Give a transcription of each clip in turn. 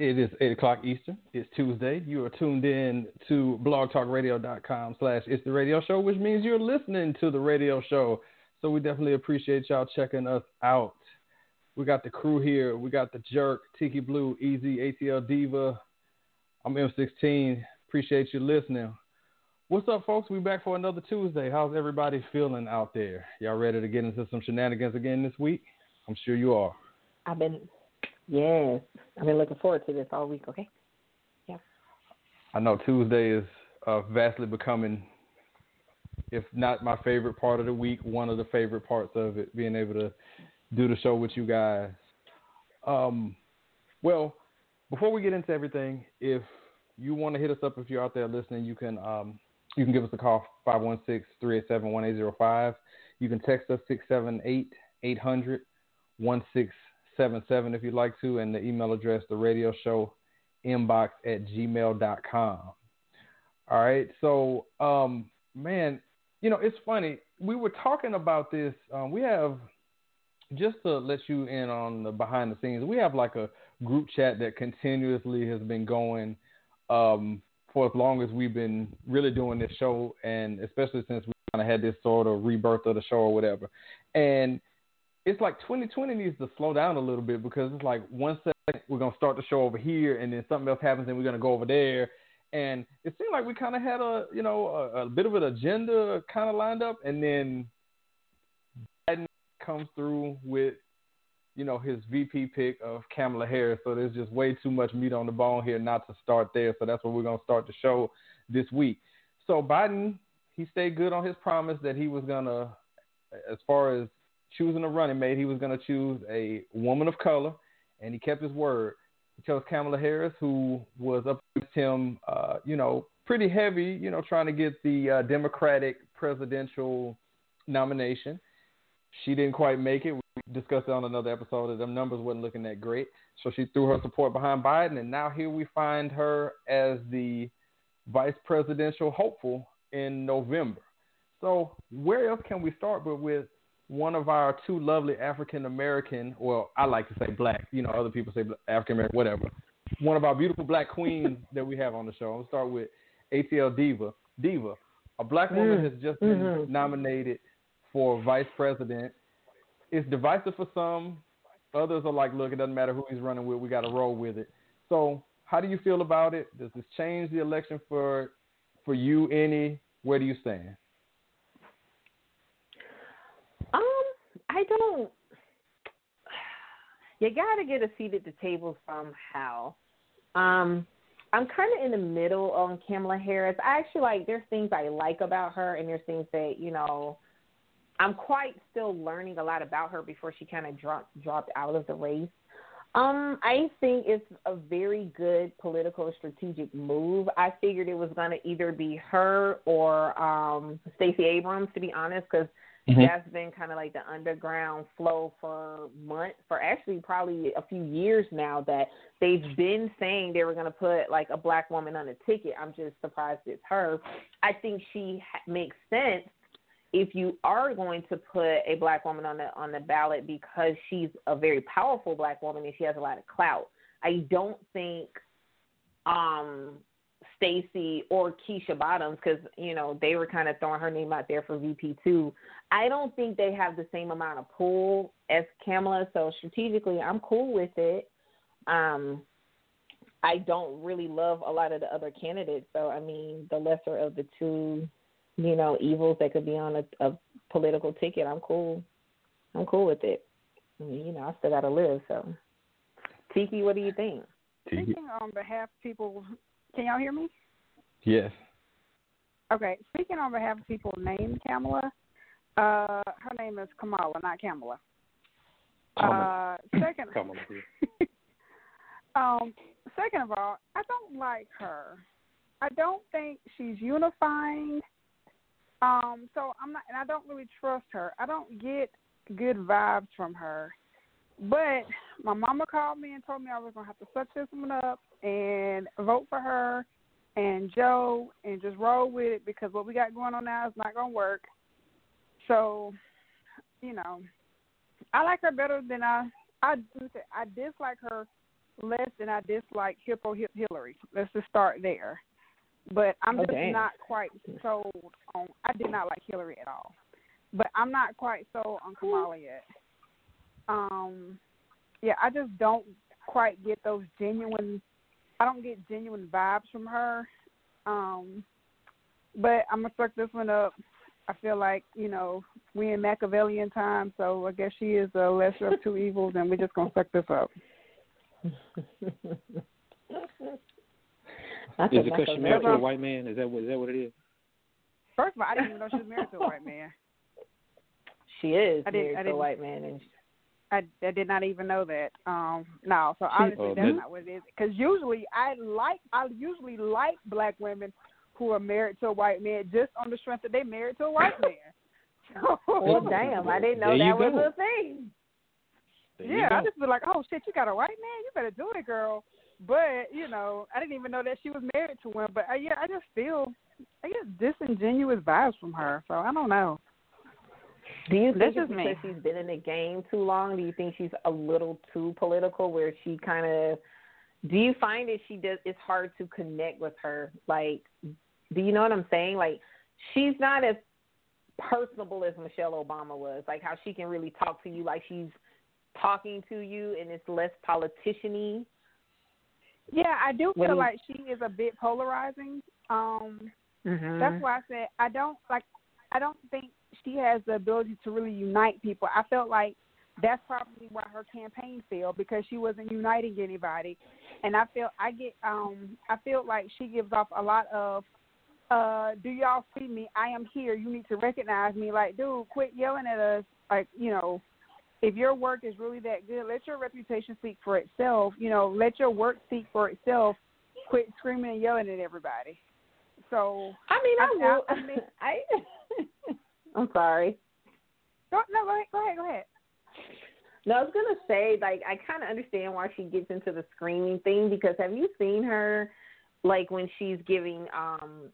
it is 8 o'clock Eastern. It's Tuesday. You are tuned in to blogtalkradio.com slash It's the Radio Show, which means you're listening to the radio show. So we definitely appreciate y'all checking us out. We got the crew here. We got the Jerk, Tiki Blue, Easy, ATL Diva. I'm M16. Appreciate you listening. What's up, folks? We back for another Tuesday. How's everybody feeling out there? Y'all ready to get into some shenanigans again this week? I'm sure you are. I've been, yes, I've been looking forward to this all week. Okay. Yeah. I know Tuesday is uh, vastly becoming, if not my favorite part of the week, one of the favorite parts of it, being able to do the show with you guys. Um, well, before we get into everything, if you want to hit us up, if you're out there listening, you can um, you can give us a call 516-387-1805. You can text us 678-800-1677 if you'd like to, and the email address, the radio show inbox at gmail.com. All right. So, um, man, you know, it's funny. We were talking about this. Um, we have, just to let you in on the behind the scenes, we have like a group chat that continuously has been going um, for as long as we've been really doing this show, and especially since we kind of had this sort of rebirth of the show or whatever. And it's like 2020 needs to slow down a little bit because it's like one second we're gonna start the show over here, and then something else happens, and we're gonna go over there. And it seemed like we kind of had a you know a, a bit of an agenda kind of lined up, and then Biden comes through with you know his VP pick of Kamala Harris. So there's just way too much meat on the bone here not to start there. So that's where we're gonna start the show this week. So Biden he stayed good on his promise that he was gonna, as far as choosing a running mate, he was gonna choose a woman of color, and he kept his word. He chose Kamala Harris, who was up against him, uh, you know, pretty heavy, you know, trying to get the uh, Democratic presidential nomination. She didn't quite make it. We discussed it on another episode that them numbers wasn't looking that great. So she threw her support behind Biden, and now here we find her as the vice presidential hopeful in November. So where else can we start but with one of our two lovely African American, well, I like to say black, you know, other people say African American, whatever. One of our beautiful black queens that we have on the show. I'm gonna start with ATL Diva. Diva, a black woman Mm. has just been Mhm. nominated for vice president. It's divisive for some. Others are like, look, it doesn't matter who he's running with. We got to roll with it. So, how do you feel about it? Does this change the election for for you? Any? Where do you stand? Um, I don't. You got to get a seat at the table somehow. Um, I'm kind of in the middle on Kamala Harris. I actually like there's things I like about her, and there's things that you know I'm quite still learning a lot about her before she kind of dropped dropped out of the race. Um, I think it's a very good political strategic move. I figured it was going to either be her or um Stacey Abrams, to be honest, because mm-hmm. that's been kind of like the underground flow for months, for actually probably a few years now. That they've been saying they were going to put like a black woman on a ticket. I'm just surprised it's her. I think she ha- makes sense if you are going to put a black woman on the on the ballot because she's a very powerful black woman and she has a lot of clout. I don't think um Stacey or Keisha Bottoms because you know they were kind of throwing her name out there for VP two. I don't think they have the same amount of pull as Kamala. So strategically, I'm cool with it. Um, I don't really love a lot of the other candidates. So I mean, the lesser of the two you know, evils that could be on a, a political ticket, I'm cool. I'm cool with it. I mean, you know, I still got to live. So, Tiki, what do you think? Speaking on behalf of people, can y'all hear me? Yes. Okay. Speaking on behalf of people named Kamala, uh, her name is Kamala, not Kamala. Uh, second, um, second of all, I don't like her. I don't think she's unifying. Um, so I'm not, and I don't really trust her. I don't get good vibes from her. But my mama called me and told me I was gonna have to suck this one up and vote for her and Joe and just roll with it because what we got going on now is not gonna work. So, you know, I like her better than I I I dislike her less than I dislike Hippo Hip Hillary. Let's just start there. But I'm oh, just dang. not quite sold on. I did not like Hillary at all, but I'm not quite sold on Kamala yet. Um, yeah, I just don't quite get those genuine. I don't get genuine vibes from her. Um, but I'm gonna suck this one up. I feel like you know we in Machiavellian time, so I guess she is a lesser of two evils, and we're just gonna suck this up. is it because she's married to a white man? Is that what is that what it is? First of all, I didn't even know she was married to a white man. She is I married I to a white man, and I, I did not even know that. Um, no, so obviously oh, that's not what it is. Because usually I like I usually like black women who are married to a white man just on the strength that they married to a white man. well, damn, I didn't know that was a thing. There yeah, I just be like, oh shit, you got a white man, you better do it, girl. But you know, I didn't even know that she was married to one. But uh, yeah, I just feel, I guess, disingenuous vibes from her. So I don't know. Do you think it's because she's been in the game too long? Do you think she's a little too political, where she kind of? Do you find that she does? It's hard to connect with her. Like, do you know what I'm saying? Like, she's not as personable as Michelle Obama was. Like how she can really talk to you, like she's talking to you, and it's less politiciany. Yeah, I do feel like she is a bit polarizing. Um mm-hmm. that's why I said I don't like I don't think she has the ability to really unite people. I felt like that's probably why her campaign failed because she wasn't uniting anybody. And I feel I get um I feel like she gives off a lot of uh do y'all see me? I am here. You need to recognize me. Like, dude, quit yelling at us. Like, you know, if your work is really that good, let your reputation speak for itself. You know, let your work speak for itself. Quit screaming and yelling at everybody. So I mean, I, I will. I, I mean, I. I'm sorry. Go, no, go ahead. Go ahead. Go ahead. No, I was gonna say, like, I kind of understand why she gets into the screaming thing because have you seen her, like, when she's giving, um,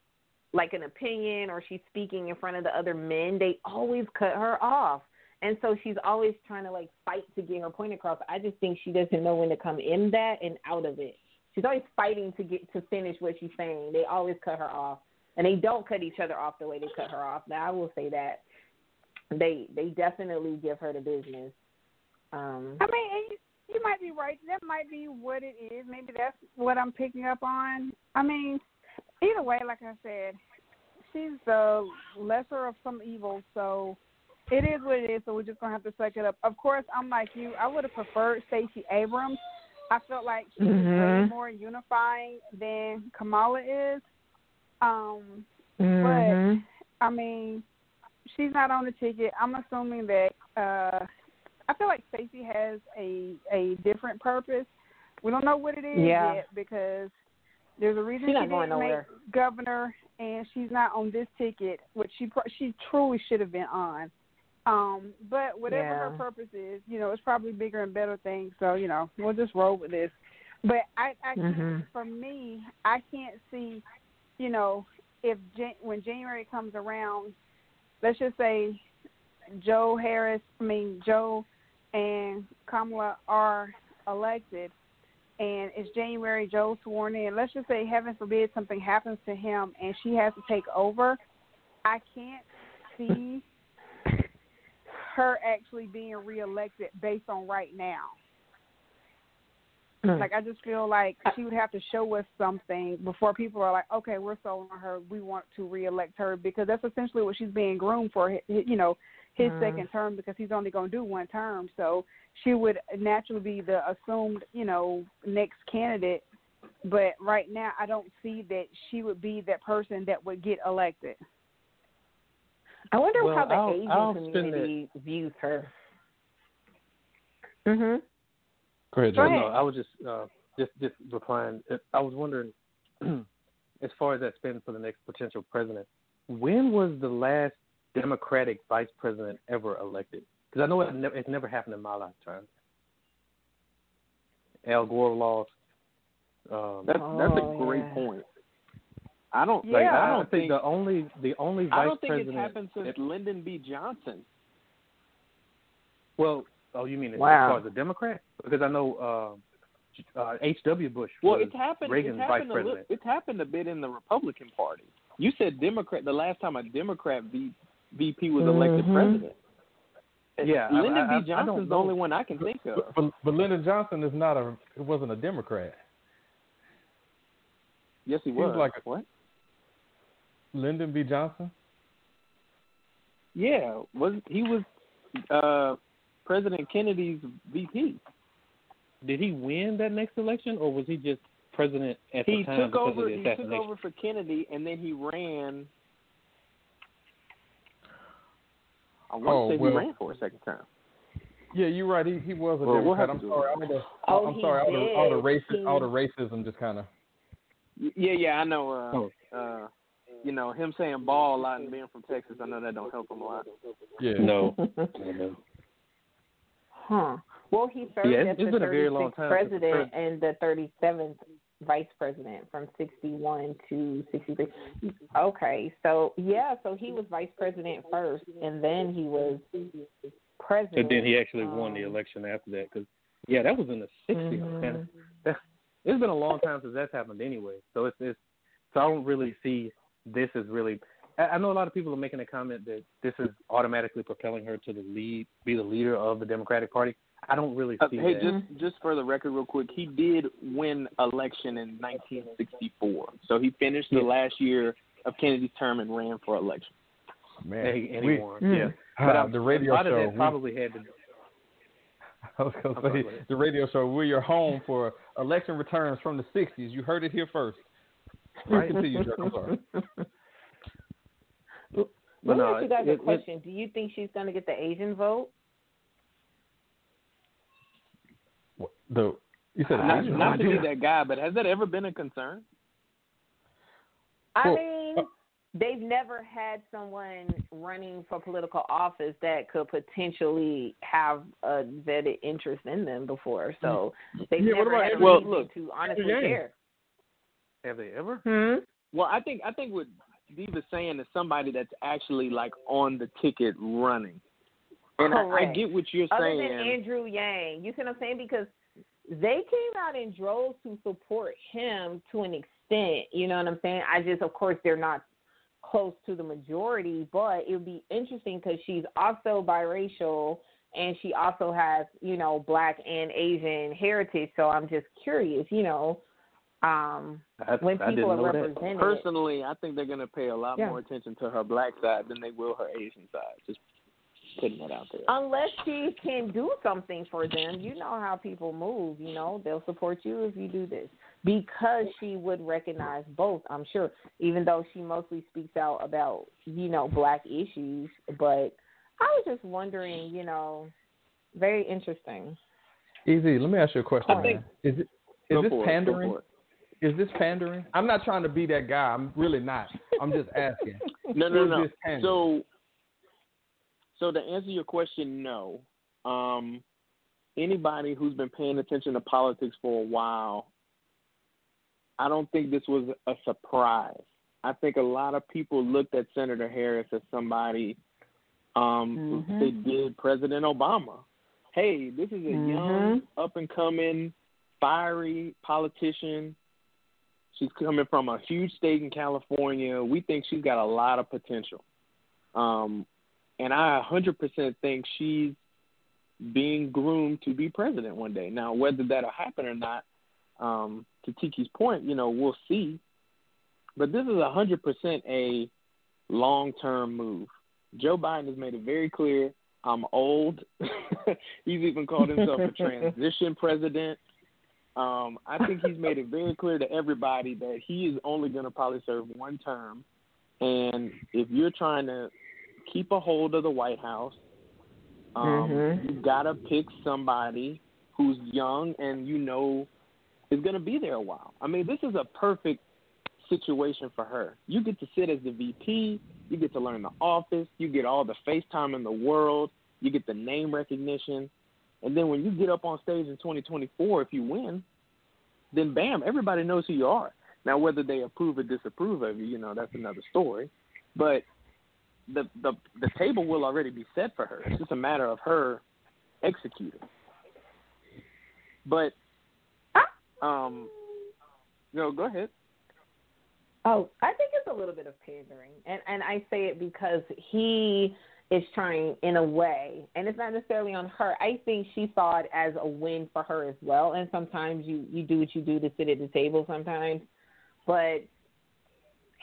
like an opinion or she's speaking in front of the other men, they always cut her off. And so she's always trying to like fight to get her point across. I just think she doesn't know when to come in that and out of it. She's always fighting to get to finish what she's saying. They always cut her off, and they don't cut each other off the way they cut her off. Now I will say that they they definitely give her the business. Um, I mean, you, you might be right. That might be what it is. Maybe that's what I'm picking up on. I mean, either way, like I said, she's the lesser of some evils. So it is what it is, so we're just gonna have to suck it up. Of course, I'm like you. I would have preferred Stacey Abrams, I felt like she mm-hmm. was way more unifying than Kamala is. Um, mm-hmm. but I mean, she's not on the ticket. I'm assuming that uh I feel like Stacey has a a different purpose. We don't know what it is yeah. yet because there's a reason she's she didn't make governor, and she's not on this ticket, which she she truly should have been on. Um, but whatever yeah. her purpose is, you know, it's probably bigger and better things. So you know, we'll just roll with this. But I, I mm-hmm. for me, I can't see, you know, if Jan- when January comes around, let's just say Joe Harris, I mean Joe and Kamala are elected, and it's January, Joe sworn in. Let's just say, heaven forbid, something happens to him and she has to take over. I can't see her actually being reelected based on right now. Mm. Like I just feel like she would have to show us something before people are like, okay, we're sold on her. We want to reelect her because that's essentially what she's being groomed for. You know, his mm. second term because he's only going to do one term. So she would naturally be the assumed, you know, next candidate. But right now, I don't see that she would be that person that would get elected. I wonder well, how the I'll, Asian I'll community views her. Mhm. Go ahead, Go ahead. No, I was just uh, just just replying. I was wondering, as far as that spending for the next potential president, when was the last Democratic vice president ever elected? Because I know it never, it's never happened in my lifetime. Al Gore lost. Um, That's that's Oh, a great yeah. point. I don't. Yeah, like, I I don't don't think think. the only the only vice I don't think it's president. happened since Lyndon B. Johnson. Well, oh, you mean as Wow. far as a Democrat? Because I know uh, uh, H.W. Bush Well, was it's happened. Reagan's it's vice happened a li- president. it's happened a bit in the Republican Party. You said Democrat. The last time a Democrat v, VP was elected Mhm. president. Yeah, Lyndon I- I- I B. Johnson's don't the only one I can think of. But, but, but Lyndon Johnson is not a. It wasn't a Democrat. Yes, he He was was. like a- what? Lyndon B. Johnson. Yeah, was he was uh, President Kennedy's VP. Did he win that next election, or was he just president at He the time took because over. of the He took over for Kennedy, and then he ran. I want Oh, to say well- he ran for a second term. Yeah, you're right. He he was a Well, we'll I'm sorry. it. All the, Oh, I'm sorry. All the, all the did. racist, He- all the racism just kind of. Yeah, yeah, I know. Uh, Oh. uh, you know, him saying ball a lot and being from Texas, I know that don't help him a lot. Yeah. No. huh. Well, he served Yeah, as the it's a very long 36th time president pres- and the 37th vice president from 61 to 63. Okay, so yeah, so he was vice president first, and then he was president. And then he actually won the Um, election after that. Because yeah, that was in the 60s, Mhm. and that, it's been a long time since that's happened anyway. So it's, it's so I don't really see this as really. I, I know a lot of people are making a comment that this is automatically propelling her to the lead, be the leader of the Democratic Party. I don't really Uh, see hey, that. just just for the record, real quick, he did win election in 1964. So he finished the Yeah. last year of Kennedy's term and ran for election. Man, and, and we. Mm. Yeah, uh, but I'm- the radio a lot show. of that we, had to. I was gonna say the radio show. We're your home for election returns from the '60s. You heard it here first. Right to you, Chuck. I'm sorry. Let me no, ask you guys it- a it- question. Do you think she's going to get the Asian vote? The you said Not, Asian not to be that guy, but has that ever been a concern? I Well, mean, they've never had someone running for political office that could potentially have a vetted interest in them before. So they've Yeah, what never about had a Well, reason look, to honestly care. Have they ever? Hmm? Well, I think I think what Diva's saying is somebody that's actually like on the ticket running. And I, I get what you're Other saying. than Andrew Yang, you see what I'm saying? Because they came out in droves to support him to an extent. You know what I'm saying? I just, of course, they're not close to the majority, but it would be interesting because she's also biracial and she also has, you know, black and Asian heritage. So I'm just curious, you know, um, I, when people are know that. represented. Personally, I think they're going to pay a lot Yeah. more attention to her black side than they will her Asian side. Just putting that out there. Unless she can do something for them, you know how people move. You know they'll support you if you do this because she would recognize both. I'm sure, even though she mostly speaks out about you know black issues. But I was just wondering, you know, very interesting. Easy. Let me ask you a question. I think- Is it is this for it, go pandering? it. Is this pandering? I'm not trying to be that guy. I'm really not. I'm just asking. No, no, Is no. this? So, so to answer your question, no. Um, anybody who's been paying attention to politics for a while, I don't think this was a surprise. I think a lot of people looked at Senator Harris as somebody. Um, Mhm. They did President Obama. Hey, this is a young, up and coming, fiery politician. She's coming from a huge state in California. We think she's got a lot of potential. Um, and I 100% think she's being groomed to be president one day. Now, whether that'll happen or not, um, to Tiki's point, you know, we'll see. But this is 100% a long term move. Joe Biden has made it very clear I'm old. he's even called himself a transition president. Um, I think he's made it very clear to everybody that he is only going to probably serve one term. And if you're trying to keep a hold of the White House, um, Mhm. you've got to pick somebody who's young and you know is going to be there a while. I mean, this is a perfect situation for her. You get to sit as the VP, you get to learn the office, you get all the FaceTime in the world, you get the name recognition, and then when you get up on stage in 2024, if you win, then bam, everybody knows who you are. Now, whether they approve or disapprove of you, you know, that's another story. But the the the table will already be set for her. It's just a matter of her executing. But um, no, go ahead. Oh, I think it's a little bit of pandering, and and I say it because he is trying in a way, and it's not necessarily on her. I think she saw it as a win for her as well. And sometimes you you do what you do to sit at the table sometimes, but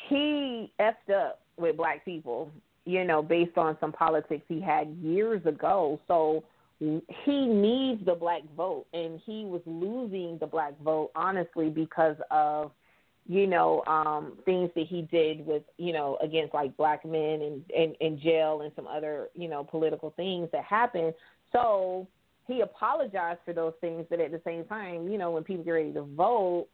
he effed up with black people, you know, based on some politics he had years ago. So he needs the black vote, and he was losing the black vote honestly because of you know, um, things that he did with, you know, against like black men and in, in jail and some other, you know, political things that happened. So he apologized for those things, but at the same time, you know, when people get ready to vote,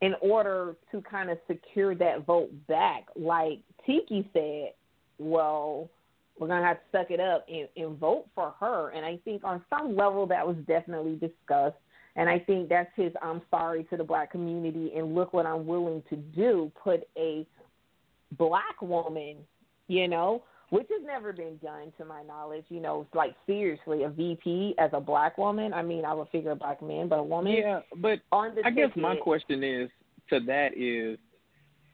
in order to kind of secure that vote back, like Tiki said, well, we're gonna have to suck it up and, and vote for her. And I think on some level that was definitely discussed. And I think that's his I'm sorry to the black community and look what I'm willing to do, put a black woman, you know, which has never been done to my knowledge, you know, like seriously, a VP as a black woman. I mean, I would figure a black man, but a woman Yeah, but on the I guess my question is to that is,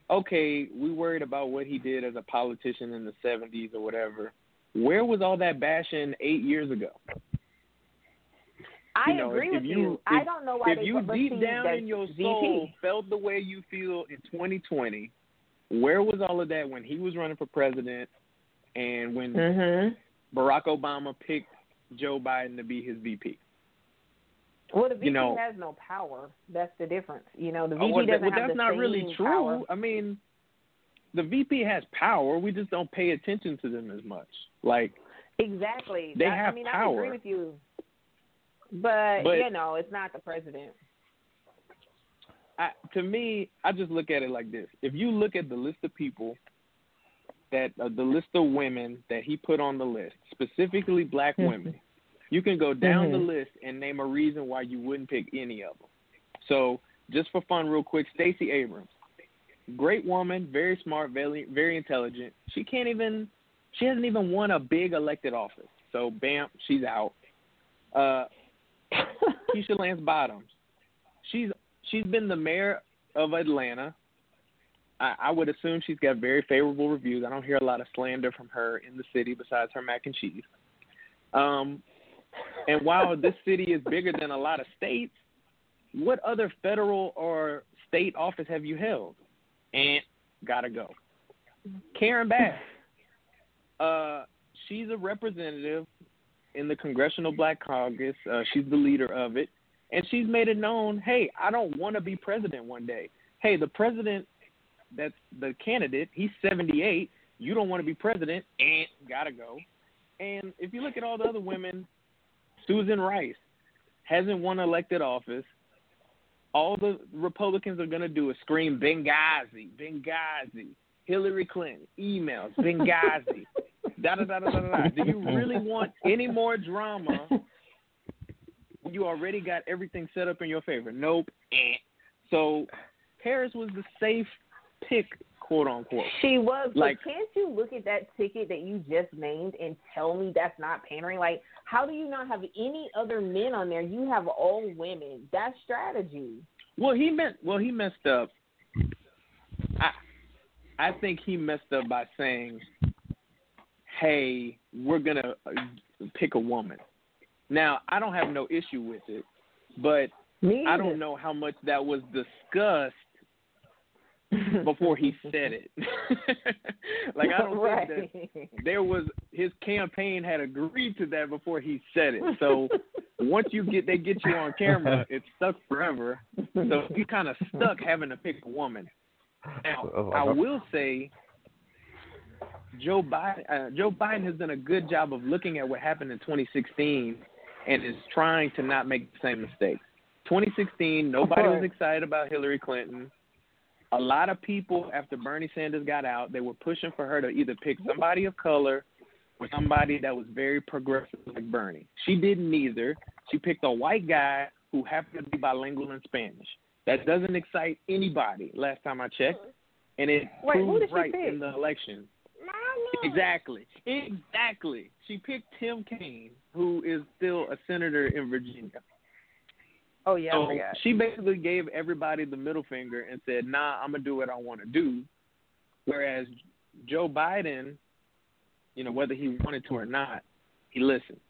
okay, we worried about what he did as a politician in the '70s or whatever. Where was all that bashing eight years ago? I you know, agree if with you- you. I don't know why if they you deep down in your VP. soul felt the way you feel in 2020, where was all of that when he was running for president and when Mhm. Barack Obama picked Joe Biden to be his VP? Well, the VP you know- has no power. That's the difference. You know, the Oh, VP well, that- doesn't well, have that's the not same really true. power. I mean, the VP has power. We just don't pay attention to them as much. Like, Exactly. They I, have I mean, I power. agree with you. But, But- you know, it's not the president. I, to me, I just look at it like this: if you look at the list of people that uh, the list of women that he put on the list, specifically black Mhm. women, you can go down the Mhm. list and name a reason why you wouldn't pick any of them. So, just for fun, real quick, Stacey Abrams, great woman, very smart, very very intelligent. She can't even, she hasn't even won a big elected office. So, bam, she's out. Uh, Keisha Lance Bottoms. She's she's been the mayor of Atlanta. I, I would assume she's got very favorable reviews. I don't hear a lot of slander from her in the city besides her mac and cheese. Um, and while this city is bigger than a lot of states, what other federal or state office have you held? And gotta go. Karen Bass. Uh, she's a representative in the Congressional Black Caucus. Uh, she's the leader of it, and she's made it known. Hey, I don't want to be president one day. Hey, the president, that's the candidate. He's 78. You don't want to be president, and gotta go. And if you look at all the other women, Susan Rice hasn't won elected office. All the Republicans are going to do is scream Benghazi, Benghazi, Hillary Clinton, emails, Benghazi, da da da da da da. Do you really want any more drama? You already got everything set up in your favor. Nope. Eh. So Harris was the safe pick, quote unquote. She was. Like- but can't you look at that ticket that you just named and tell me that's not pandering? Like, how do you not have any other men on there? You have all women. That's strategy. Well, he meant well. He messed up. I I think he messed up by saying, "Hey, we're gonna uh, pick a woman." Now, I don't have no issue with it, but Me I don't know how much that was discussed before he said it. like I don't right. think that there was his campaign had agreed to that before he said it. So once you get they get you on camera, it's stuck forever. So you kind of stuck having to pick a woman. Now Oh, I will say, Joe Biden uh, Joe Biden has done a good job of looking at what happened in 2016 and is trying to not make the same mistakes. 2016, nobody was excited about Hillary Clinton. A lot of people, after Bernie Sanders got out, they were pushing for her to either pick somebody of color or somebody that was very progressive like Bernie. She did neither. She picked a white guy who happened to be bilingual in Spanish. That doesn't excite anybody. Last time I checked, and it Wait, who proved did she right pick? in the election. Exactly. Exactly. She picked Tim Kaine, who is still a senator in Virginia. Oh yeah, I So she basically gave everybody the middle finger and said, "Nah, I'm gonna do what I want to do." Whereas Joe Biden, you know, whether he wanted to or not, he listened.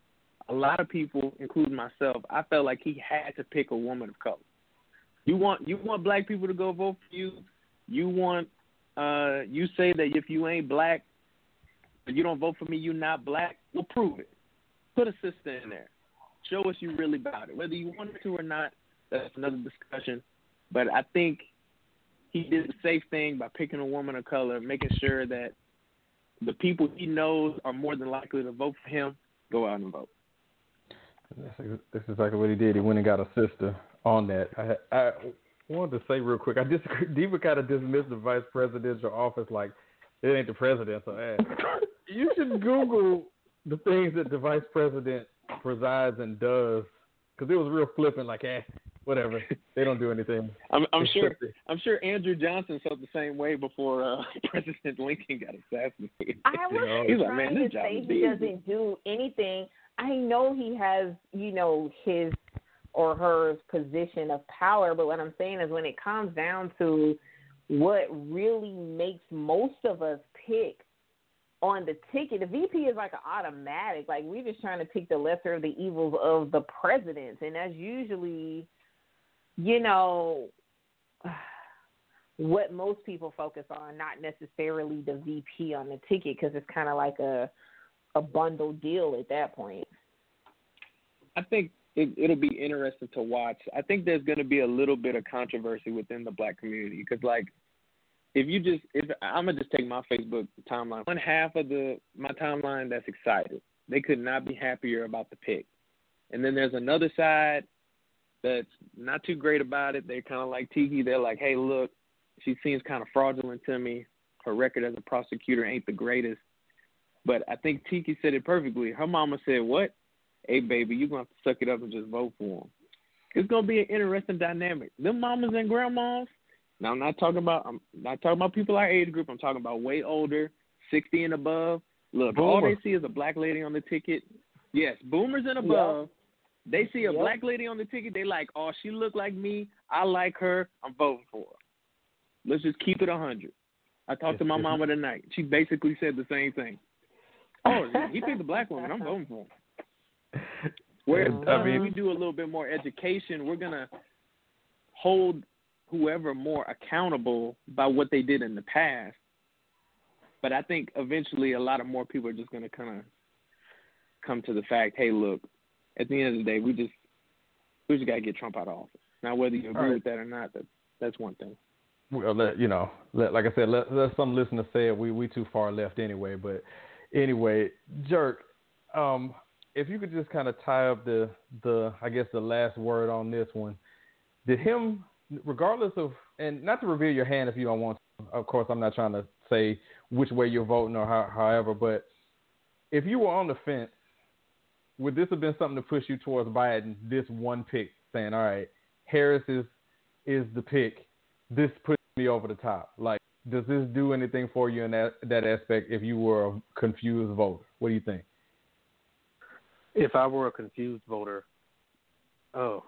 A lot of people, including myself, I felt like he had to pick a woman of color. You want you want black people to go vote for you. You want uh you say that if you ain't black, you don't vote for me, you're not black. Well, prove it. Put a sister in there. Show us you really about it. Whether you wanted to or not, that's another discussion. But I think he did the safe thing by picking a woman of color, making sure that the people he knows are more than likely to vote for him go out and vote. That's, that's exactly what he did. He went and got a sister on that. I, I wanted to say real quick. I disagree. Diva kind of dismissed the vice presidential office like it ain't the president's ass. you should Google the things that the vice president presides and does, because it was real flippant. Like, eh, whatever. They don't do anything. I'm, I'm sure. Except I'm sure Andrew Johnson felt the same way before uh, President Lincoln got assassinated. I was He's like, man, this to job say is he easy. doesn't do anything. I know he has, you know, his or her position of power, but what I'm saying is when it comes down to what really makes most of us pick on the ticket, the VP is like an automatic. Like we're just trying to pick the lesser of the evils of the presidents, and that's usually, you know, what most people focus on, not necessarily the VP on the ticket, because it's kind of like a a bundle deal at that point. I think it, it'll be interesting to watch. I think there's going to be a little bit of controversy within the black community because, like, if you just, if I'm gonna just take my Facebook timeline, one half of the my timeline that's excited. They could not be happier about the pick, and then there's another side that's not too great about it. They're kind of like Tiki. They're like, hey, look, she seems kind of fraudulent to me. Her record as a prosecutor ain't the greatest. But I think Tiki said it perfectly. Her mama said, "What? Hey, baby, you're gonna have to suck it up and just vote for him." It's gonna be an interesting dynamic. Them mamas and grandmas. Now, I'm not talking about. I'm not talking about people our age group. I'm talking about way older, 60 and above. Look, all they see is a black lady on the ticket. Yes, boomers and above. They see a Yep. black lady on the ticket. They like, oh, she look like me. I like her. I'm voting for her. Let's just keep it a hundred. I talked to my mama tonight. She basically said the same thing. Oh, he picked a black woman. I'm voting for him. Whereas I mean- we do a little bit more education. We're gonna hold whoever more accountable by what they did in the past. But I think eventually a lot of more people are just gonna kind of come to the fact, hey, look, at the end of the day, we just we just got to get Trump out of office. Now, whether you agree right. with that or not, that that's one thing. Well, let, you know, let, like I said, let, let some listeners say we we too far left anyway. But anyway, jerk. Um, if you could just kind of tie up the the I guess the last word on this one, did him regardless of and not to reveal your hand if you don't want to. Of course, I'm not trying to say which way you're voting or how, however, but if you were on the fence, would this have been something to push you towards Biden? This one pick, saying, "All right, Harris is is the pick. This puts me over the top." Like, does this do anything for you in that that aspect? If you were a confused voter, what do you think? If I were a confused voter, oh,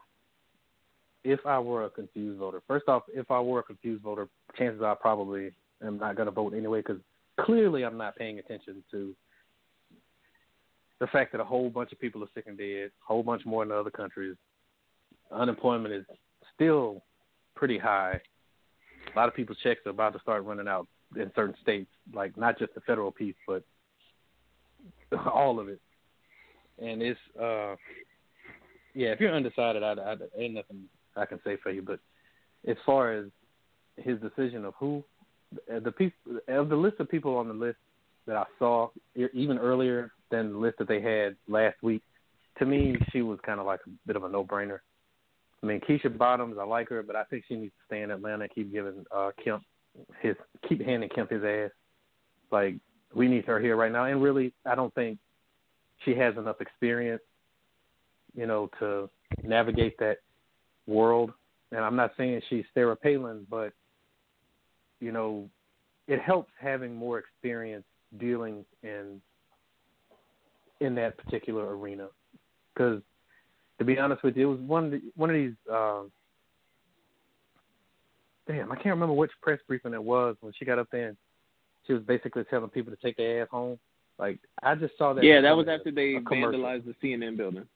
if I were a confused voter, first off, if I were a confused voter, chances are I probably am not going to vote anyway because clearly I'm not paying attention to the fact that a whole bunch of people are sick and dead, a whole bunch more in other countries. Unemployment is still pretty high. A lot of people's checks are about to start running out in certain states, like not just the federal piece, but all of it. And it's uh yeah, if you're undecided, I, I ain't nothing I can say for you. But as far as his decision of who the people of the list of people on the list that I saw even earlier than the list that they had last week, to me she was kind of like a bit of a no-brainer. I mean, Keisha Bottoms, I like her, but I think she needs to stay in Atlanta and keep giving uh, Kemp his keep handing Kemp his ass. Like we need her here right now, and really, I don't think she has enough experience, you know, to navigate that world. And I'm not saying she's Sarah Palin, but you know, it helps having more experience dealing in in that particular arena. Because to be honest with you, it was one of the, one of these. Uh, damn, I can't remember which press briefing it was when she got up there. and She was basically telling people to take their ass home. Like I just saw that. Yeah, that was after they vandalized the CNN building.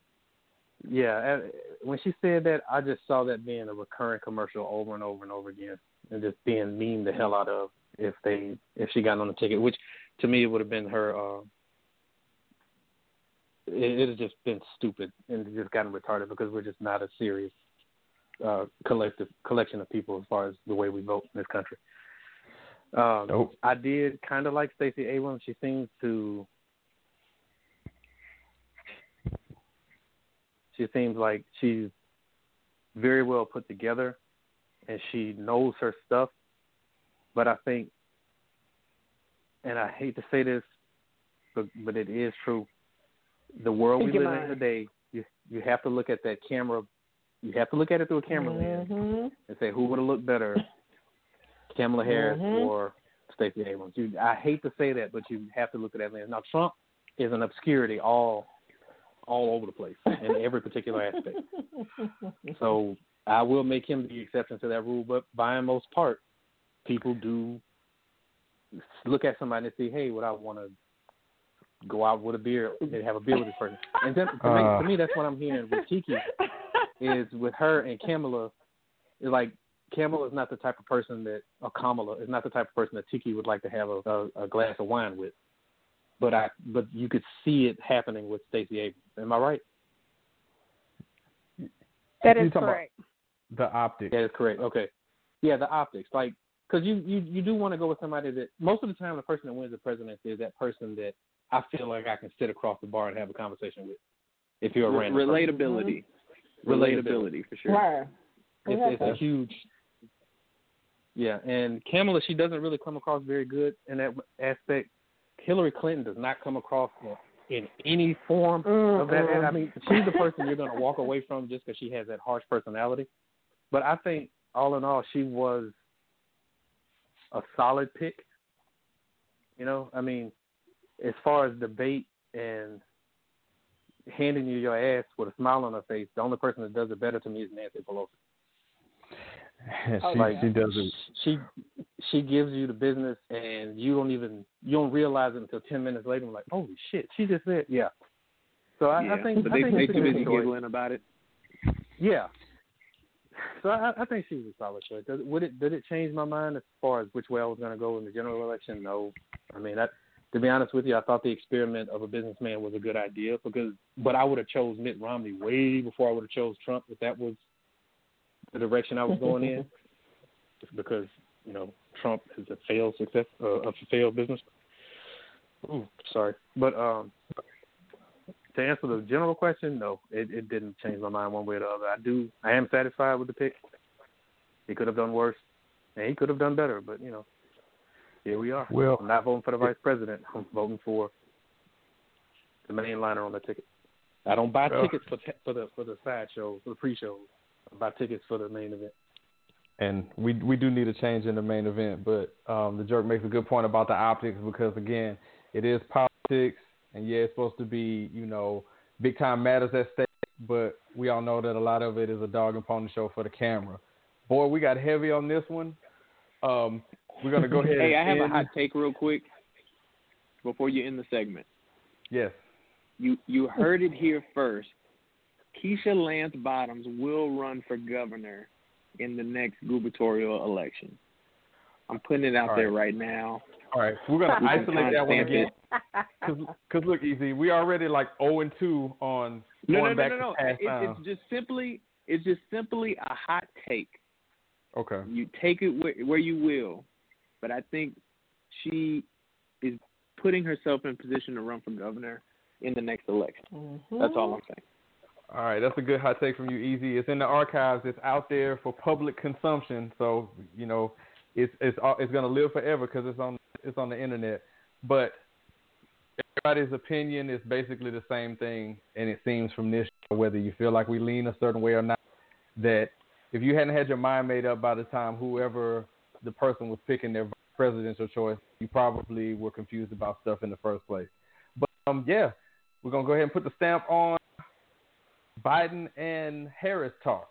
Yeah, when she said that, I just saw that being a recurring commercial over and over and over again, and just being mean the hell out of if they if she got on the ticket, which to me it would have been her. Uh, it, it has just been stupid and just gotten retarded because we're just not a serious uh, collective collection of people as far as the way we vote in this country. Um, nope. I did kind of like Stacey Abrams. She seems to She seems like she's very well put together and she knows her stuff. But I think, and I hate to say this, but, but it is true. The world we live in today, you you have to look at that camera. You have to look at it through a camera mm-hmm. lens and say who would have looked better, Kamala Harris mm-hmm. or Stacey Abrams. You, I hate to say that, but you have to look at that lens. Now Trump is an obscurity all all over the place in every particular aspect. So I will make him the exception to that rule, but by and most part, people do look at somebody and say, "Hey, would I want to go out with a beer and have a beer with this person?" And then, to, uh, me, to me, that's what I'm hearing with Tiki is with her and Kamala. Is like Kamala is not the type of person that, a Kamala is not the type of person that Tiki would like to have a, a, a glass of wine with but I but you could see it happening with Stacey Abrams. Am I right? That is correct. The optics. That is correct. Okay. Yeah, the optics. Like, because you, you you do want to go with somebody that most of the time the person that wins the presidency is that person that I feel like I can sit across the bar and have a conversation with. If you're a random relatability, mm-hmm. relatability for sure. Right. It's, it's a huge. Yeah, and Kamala, she doesn't really come across very good in that aspect. Hillary Clinton does not come across in any form mm, of that. Mm. I mean, she's the person you're going to walk away from just because she has that harsh personality. But I think, all in all, she was a solid pick. You know, I mean, as far as debate and handing you your ass with a smile on her face, the only person that does it better to me is Nancy Pelosi. Oh, she, like, she does it. She she gives you the business, and you don't even you don't realize it until ten minutes later. I'm like, holy shit, she just said, yeah. So I, yeah, I think, but I they think they too busy giggling about it. Yeah. So I, I think she was a solid choice. Does, would it did it change my mind as far as which way I was going to go in the general election? No. I mean that to be honest with you, I thought the experiment of a businessman was a good idea because, but I would have chose Mitt Romney way before I would have chose Trump if that was the direction I was going in. Just because you know Trump is a failed success, uh, a failed business. Ooh, sorry, but um, to answer the general question, no, it, it didn't change my mind one way or the other. I do, I am satisfied with the pick. He could have done worse, and he could have done better, but you know, here we are. Well, I'm not voting for the vice president. I'm voting for the main liner on the ticket. I don't buy tickets for for the for the side shows, for the pre-shows. I buy tickets for the main event. And we we do need a change in the main event, but um, the jerk makes a good point about the optics because again, it is politics, and yeah, it's supposed to be you know big time matters at stake, but we all know that a lot of it is a dog and pony show for the camera. Boy, we got heavy on this one. Um, we're gonna go ahead. hey, I have end. a hot take real quick before you end the segment. Yes. You you heard it here first. Keisha Lance Bottoms will run for governor in the next gubernatorial election. I'm putting it out All there right. right now. All right, we're gonna We isolate that one again. Cause, look, easy. We already like zero and two on No, no, going no, back no, no. to past It, it's just simply it's just simply a hot take. Okay. You take it where, where you will, but I think she is putting herself in position to run for governor in the next election. Mm-hmm. That's all I'm saying. All right, that's a good hot take from you, Easy. It's in the archives. It's out there for public consumption. So you know, it's it's uh, it's gonna live forever because it's on it's on the internet. But everybody's opinion is basically the same thing, and it seems from this, show, whether you feel like we lean a certain way or not, that if you hadn't had your mind made up by the time whoever the person was picking their presidential choice, you probably were confused about stuff in the first place. But um, yeah, we're gonna go ahead and put the stamp on Biden and Harris talk,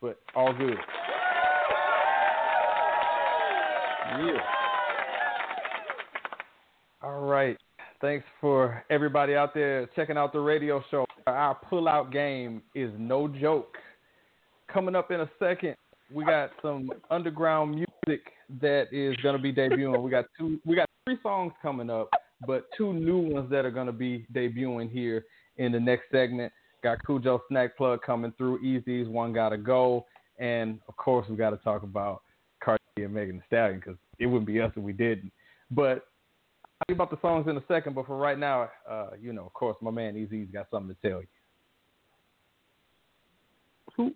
but all good. Yeah. All right. Thanks for everybody out there checking out the radio show. Our pullout game is no joke. Coming up in a second, we got some underground music that is going to be debuting. We got two, we got three songs coming up, but two new ones that are going to be debuting here in the next segment. Got Khujoe Snack Plug coming through. Easy's One Gotta Go. And of course, we got to talk about Cardi and Megan Thee Stallion because it wouldn't be us if we didn't. But I'll talk about the songs in a second. But for right now, uh, you know, of course, my man Easy's got something to tell you. Who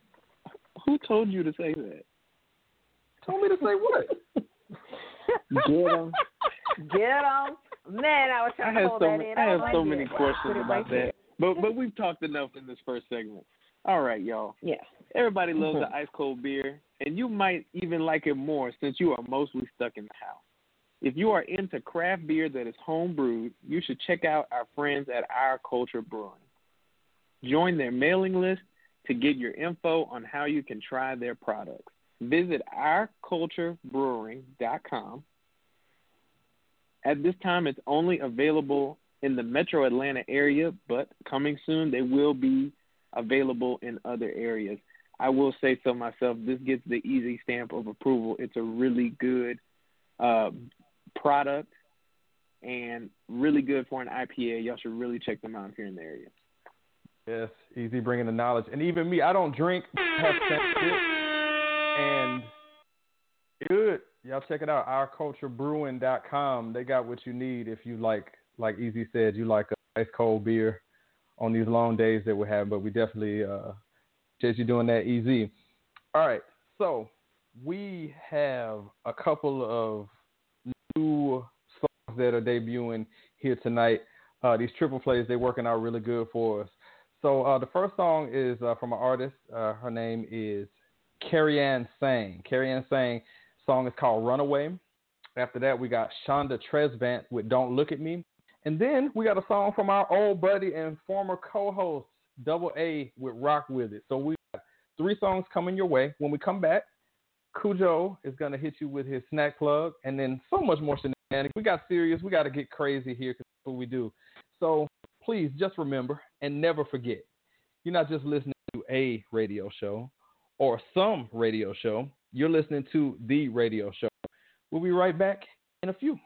who told you to say that? Told me to say what? Get him. Get him. Man, I was trying have to hold so that many, in. I have was so like, many questions about that. There. But but we've talked enough in this first segment. All right, y'all. Yeah. Everybody loves Mhm. the ice cold beer, and you might even like it more since you are mostly stuck in the house. If you are into craft beer that is home brewed, you should check out our friends at Our Culture Brewing. Join their mailing list to get your info on how you can try their products. Visit ourculturebrewing.com. At this time, it's only available in the metro Atlanta area, but coming soon, they will be available in other areas. I will say so myself. This gets the easy stamp of approval. It's a really good uh, product and really good for an IPA. Y'all should really check them out here in the area. Yes, easy bringing the knowledge. And even me, I don't drink, and good. Y'all check it out, ourculturebrewing.com. They got what you need if you like, like Easy said, you like a nice cold beer on these long days that we're having. But we definitely uh, you doing that, Easy. All right, so we have a couple of new songs that are debuting here tonight. Uh, these triple plays, they're working out really good for us. So uh, the first song is uh, from an artist. Uh, her name is Karian Sang. Karian Sang song is called Runaway. After that, we got Chanda Tresvant with Don't Look at Me. And then we got a song from our old buddy and former co-host, Double A with Rock With It. So we got three songs coming your way. When we come back, Khujoe is going to hit you with his snack plug and then so much more shenanigans. We got serious. We got to get crazy here because that's what we do. So please just remember and never forget you're not just listening to a radio show or some radio show, you're listening to the radio show. We'll be right back in a few.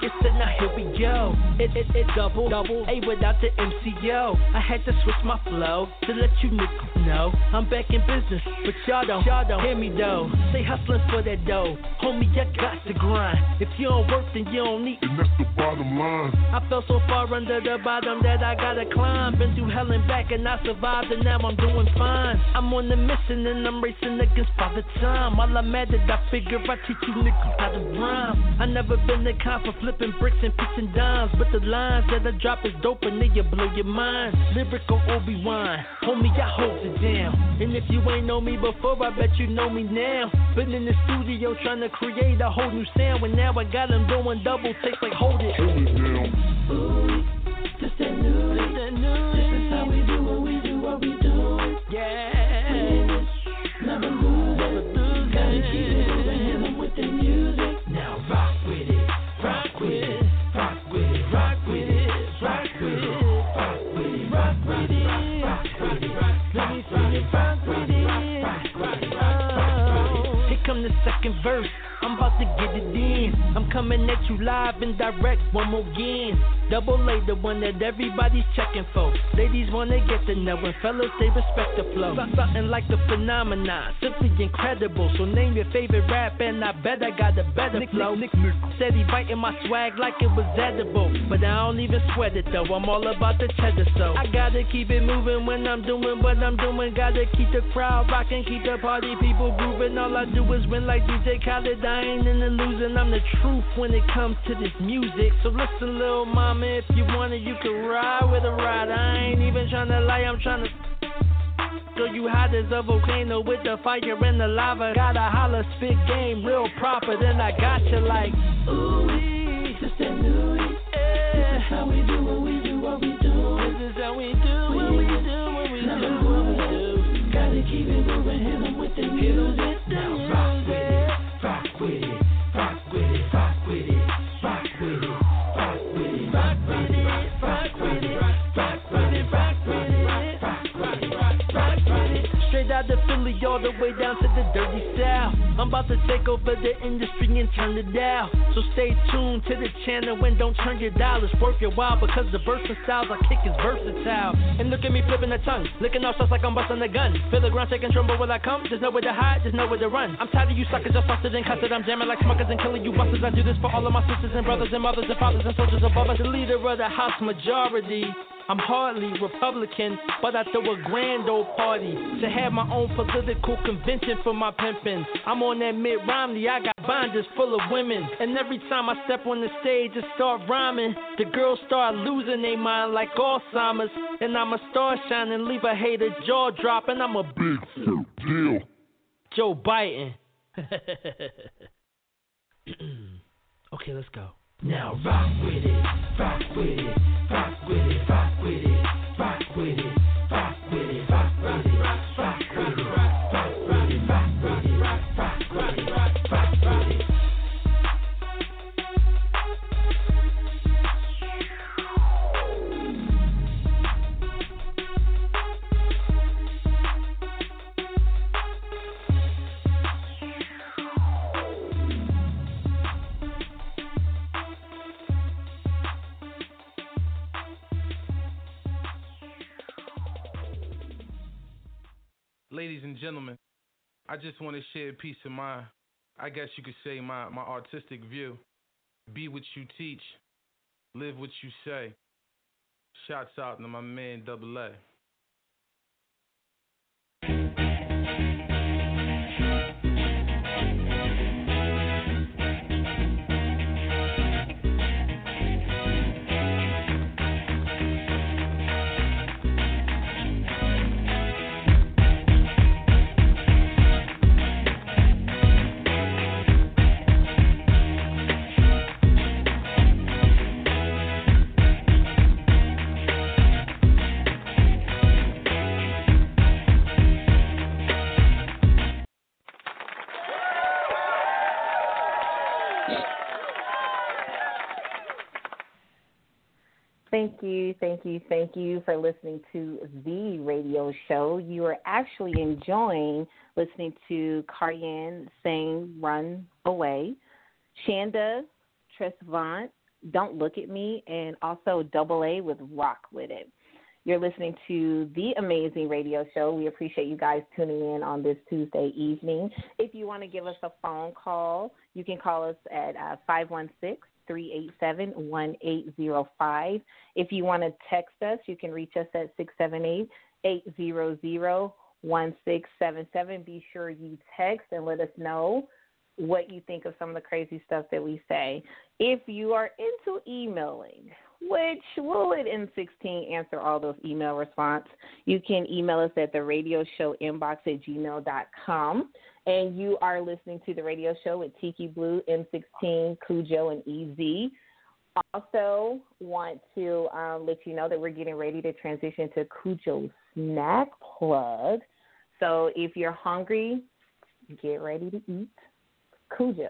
Your now here we go. It, it, it double, double, A without the MCO. I had to switch my flow to let you niggas know I'm back in business, but y'all don't, y'all don't hear me though. Stay hustling for that dough, homie, I got to grind. If you don't work, then you don't need. And that's the bottom line. I fell so far under the bottom that I gotta climb. Been through hell and back, and I survived, and now I'm doing fine. I'm on the mission, and I'm racing against father time. While I'm at it, I figure I teach you niggas how to rhyme. I never been the kind for flipping bricks and pitching dimes, but the lines that I drop is dope and they'll blow your mind. Lyrical Obi Wan, homie, I hold it down. And if you ain't know me before, I bet you know me now. Been in the studio trying to create a whole new sound, and now I got them doing double takes like hold it. Hold it down. Ooh, this that new. This that new. This is how we do what we do, what we do. Yeah. Never lose Never it. lose Gotta it. keep it moving, hit 'em with the music. Now rock with it, rock with it, rock with it, rock with it, rock with it, rock with it, rock with it, rock with it, Let me see you rock with it. Oh. Here come the second verse. I'm coming at you live and direct one more again. Double A, the one that everybody's checking for. Ladies wanna get to know, and fellas they respect the flow. So- Something like the phenomenon, simply incredible. So name your favorite rap, and I bet I got a better flow. Said he biting my swag like it was edible, but I don't even sweat it though. I'm all about the cheddar, so I gotta keep it moving when I'm doing what I'm doing. Gotta keep the crowd rocking, keep the party people grooving. All I do is win like DJ Khaled. I ain't in the losing. I'm the truth when it comes to this music. So listen, little mama, if you want it, you can ride with a ride. I ain't even trying to lie, I'm trying to. So you hot as a volcano with the fire and the lava. Gotta holler, spit game real proper. Then I got you like, ooh, This that new. yeah. How we do what we do, what we do. This is how we do what we do, what we do, what we do. Gotta keep it moving, hit 'em with the music. All the way down to the dirty south. I'm about to take over the industry and turn it down. So stay tuned to the channel and don't turn your. It's worth your while because the verse styles I kick is versatile. And look at me flipping the tongue, licking off shots like I'm busting a gun. Feel the ground shaking, tremble when I come. There's nowhere to hide, there's nowhere to run. I'm tired of you suckers, just busted and cussed. I'm jamming like smuckers and killing you busters. I do this for all of my sisters and brothers and mothers and fathers and soldiers above us. The leader of the house majority. I'm hardly Republican, but I throw a grand old party to have my own political convention for my pimpin'. I'm on that Mitt Romney, I got binders full of women. And every time I step on the stage and start rhyming, the girls start losing their mind like Alzheimer's. And I'm a star shining, leave a hater jaw dropping. I'm a Big deal. Joe Biden. okay, let's go. Now rock with it, rock with it, rock with it, rock with it, rock with it, rock with it, rock with it, rock with it, rock ladies and gentlemen, I just want to share a piece of my, I guess you could say my my artistic view. Be what you teach, live what you say. Shouts out to my man Double A. Thank you, thank you, for listening to the radio show. You are actually enjoying listening to Karian sing Run Away, Chanda, Tresvant, Don't Look at Me, and also Double A with Rock With It. You're listening to the amazing radio show. We appreciate you guys tuning in on this Tuesday evening. If you want to give us a phone call, you can call us at uh, 516 387 1805. If you want to text us, you can reach us at 678 800 1677. Be sure you text and let us know what you think of some of the crazy stuff that we say. If you are into emailing, which will it M16 answer all those email response, you can email us at the radio show inbox at gmail.com and you are listening to the radio show with Tiki Blue, M16, Khujoe, and EZ. Also, want to um, let you know that we're getting ready to transition to Khujoe Snack Plug. So if you're hungry, get ready to eat Khujoe.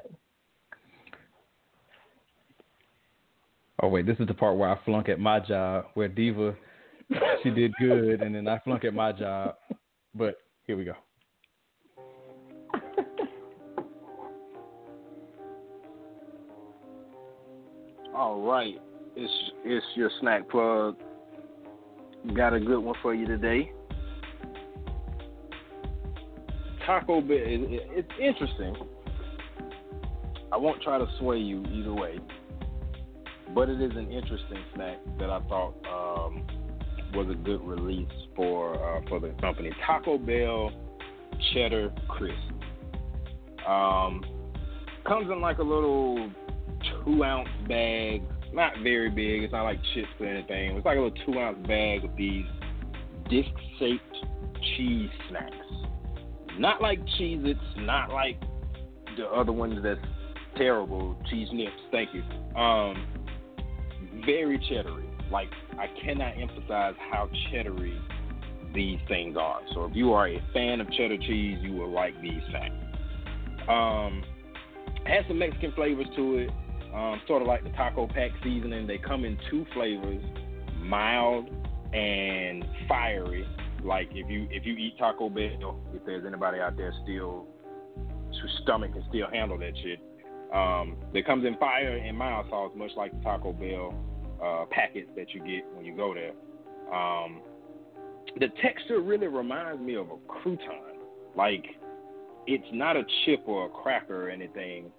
Oh wait, this is the part where I flunk at my job, where Diva she did good, and then I flunk at my job. But here we go. All right, it's it's your snack plug. Got a good one for you today. Taco Bell. It, it, it's interesting. I won't try to sway you either way, but it is an interesting snack that I thought um, was a good release for uh, for the company. Taco Bell Cheddar Crisp. Um, comes in like a little two ounce bag, not very big. It's not like chips or anything. It's like a little two ounce bag of these disc shaped cheese snacks. Not like Cheez Its, not like the other ones that's terrible. Cheese nips, thank you. Um, very cheddary. Like I cannot emphasize how cheddary these things are. So if you are a fan of cheddar cheese, you will like these snacks. Um, has some Mexican flavors to it um, sort of like the taco pack seasoning. They come in two flavors, mild and fiery. Like if you if you eat Taco Bell, if there's anybody out there still whose stomach can still handle that shit, um, it comes in fire and mild sauce, much like the Taco Bell uh, packets that you get when you go there. Um, the texture really reminds me of a crouton. Like it's not a chip or a cracker or anything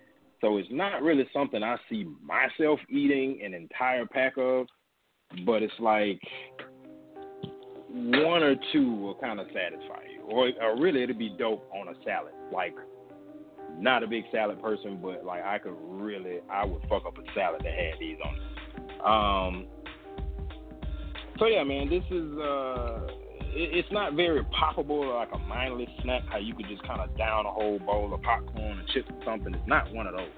so it's not really something I see myself eating an entire pack of, but it's like one or two will kind of satisfy you. Or, or really, it'd be dope on a salad. Like, not a big salad person, but like I could really, I would fuck up a salad that had these on. Um, so yeah, man, this is uh it's not very poppable like a mindless snack. How you could just kind of down a whole bowl of popcorn and chips or something. It's not one of those.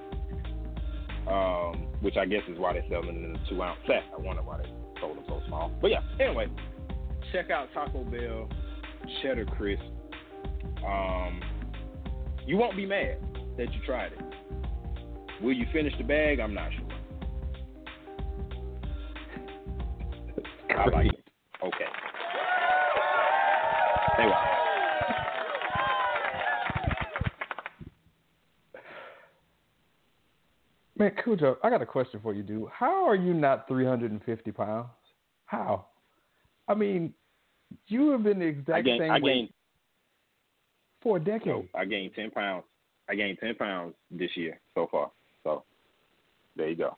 Um, which I guess is why they sell them in a two ounce set. I wonder why they sold them so small. But yeah, anyway, check out Taco Bell Cheddar Crisp. Um, you won't be mad that you tried it. Will you finish the bag? I'm not sure. I like it. Okay. Anyway. Man, Khujoe, I got a question for you, dude. How are you not 350 pounds? How? I mean, you have been the exact gained, same I weight. gained, for a decade. I gained ten pounds. I gained ten pounds this year so far. So there you go.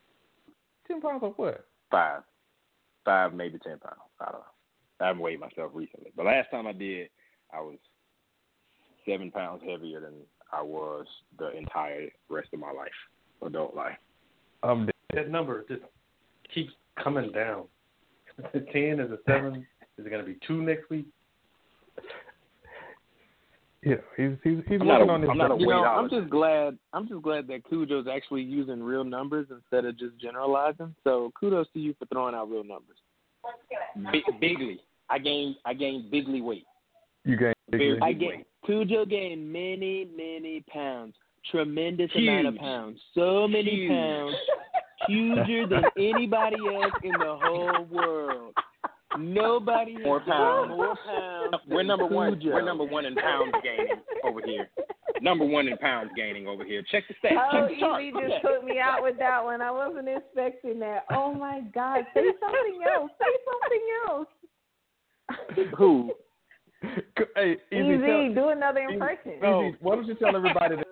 Ten pounds of what? Five, five maybe ten pounds. I don't know. I haven't weighed myself recently, but last time I did, I was seven pounds heavier than I was the entire rest of my life, adult life. Um, That number just keeps coming down. Is it ten? Is it seven? Is it going to be two next week? Yeah, he's he's he's I'm not working a- on his. I'm not a You know, I'm just glad. I'm just glad that Khujoe's actually using real numbers instead of just generalizing. So kudos to you for throwing out real numbers. Big, bigly. I gained I gained bigly weight. You gained big Very weight. I big get weight. Khujoe gained many, many pounds. Tremendous amount of pounds. So many Huge. pounds. Huger than anybody else in the whole world. Nobody has More gained pounds. more pounds. We're number than one. Khujoe. We're number one in pounds gaining over here. Number one in pounds gaining over here. Check the stats. Oh, Check the chart. Easy just at took me out with that one. I wasn't expecting that. Oh my God! Say something else. Say something else. Who? Hey, easy. Easy, tell- do another Easy, impression. Easy, why don't you tell everybody that?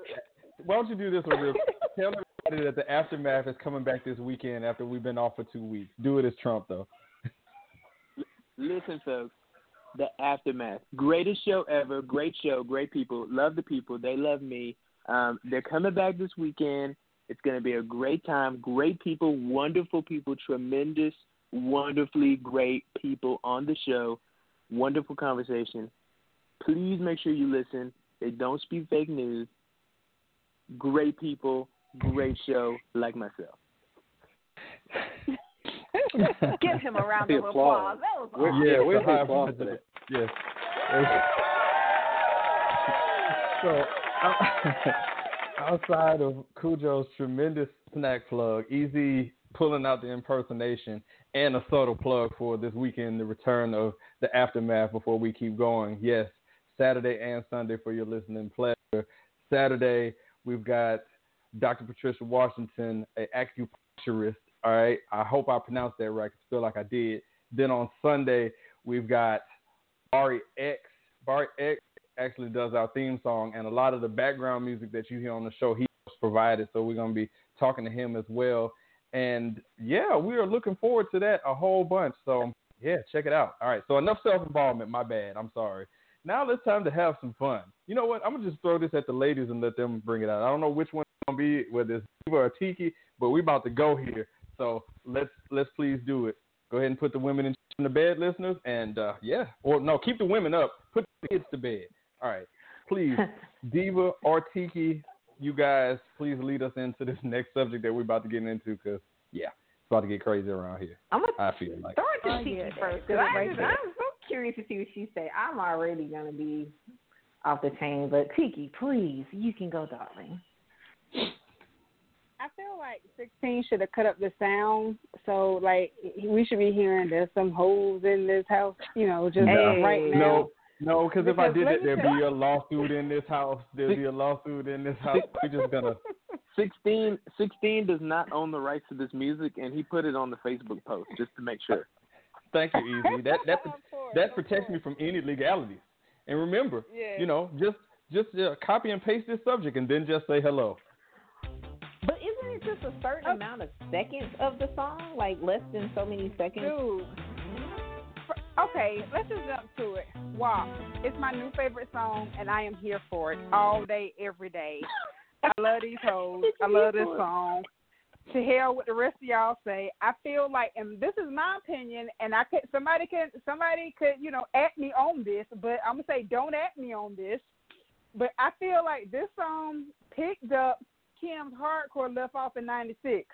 Why don't you do this one real? Tell everybody that the aftermath is coming back this weekend after we've been off for two weeks. Do it as Trump though. Listen, folks. The aftermath. Greatest show ever. Great show. Great people. Love the people. They love me. Um, they're coming back this weekend. It's going to be a great time. Great people. Wonderful people. Tremendous, wonderfully great people on the show. Wonderful conversation. Please make sure you listen. They don't speak fake news. Great people. Great show. Like myself. Give him a round of applause. applause. That was awesome. yeah, it's where's a the high applause five. for that? Yes. so outside of Khujoe's tremendous snack plug, Easy pulling out the impersonation and a subtle plug for this weekend, the return of the aftermath before we keep going. Yes, Saturday and Sunday for your listening pleasure. Saturday, we've got Dr. Patricia Washington, an acupuncturist. All right, I hope I pronounced that right. I feel like I did. Then on Sunday, we've got Baari X. Baari X actually does our theme song, and a lot of the background music that you hear on the show, he provided. So we're gonna be talking to him as well. And yeah, we are looking forward to that a whole bunch. So yeah, check it out. All right. So enough self involvement. My bad. I'm sorry. Now it's time to have some fun. You know what? I'm gonna just throw this at the ladies and let them bring it out. I don't know which one it's gonna be, whether it's Diva or Tiki, but we about to go here. So let's let's please do it. Go ahead and put the women in the bed, listeners, and uh, yeah, or no, keep the women up. Put the kids to bed. All right, please, Diva or Tiki, you guys, please lead us into this next subject that we're about to get into, because yeah, it's about to get crazy around here. I'm gonna I feel like. throw it to Oh, Tiki yeah, first good because right I'm there. so curious to see what she say. I'm already gonna be off the chain, but Tiki, please, you can go, darling. I feel like 16 should have cut up the sound. So, like, we should be hearing there's some holes in this house, you know, just No, right now. no, no, because if I did it, there'd be a lawsuit in this house. There'd be a lawsuit in this house. We're just gonna. 16, 16 does not own the rights to this music, and he put it on the Facebook post just to make sure. Thank you, Easy. That that Of course, that protects me from any legalities. And remember, Yeah. you know, just just uh, copy and paste this subject and then just say hello. But isn't it just a certain amount of seconds of the song, like less than so many seconds? Dude. Okay, let's just jump to it. Wow. It's my new favorite song, and I am here for it all day, every day. I love these hoes. I love this song. To hell with the rest of y'all say. I feel like, and this is my opinion, and I could somebody can somebody could you know at me on this, but I'm gonna say don't at me on this. But I feel like this song picked up Kim's hardcore left off in '96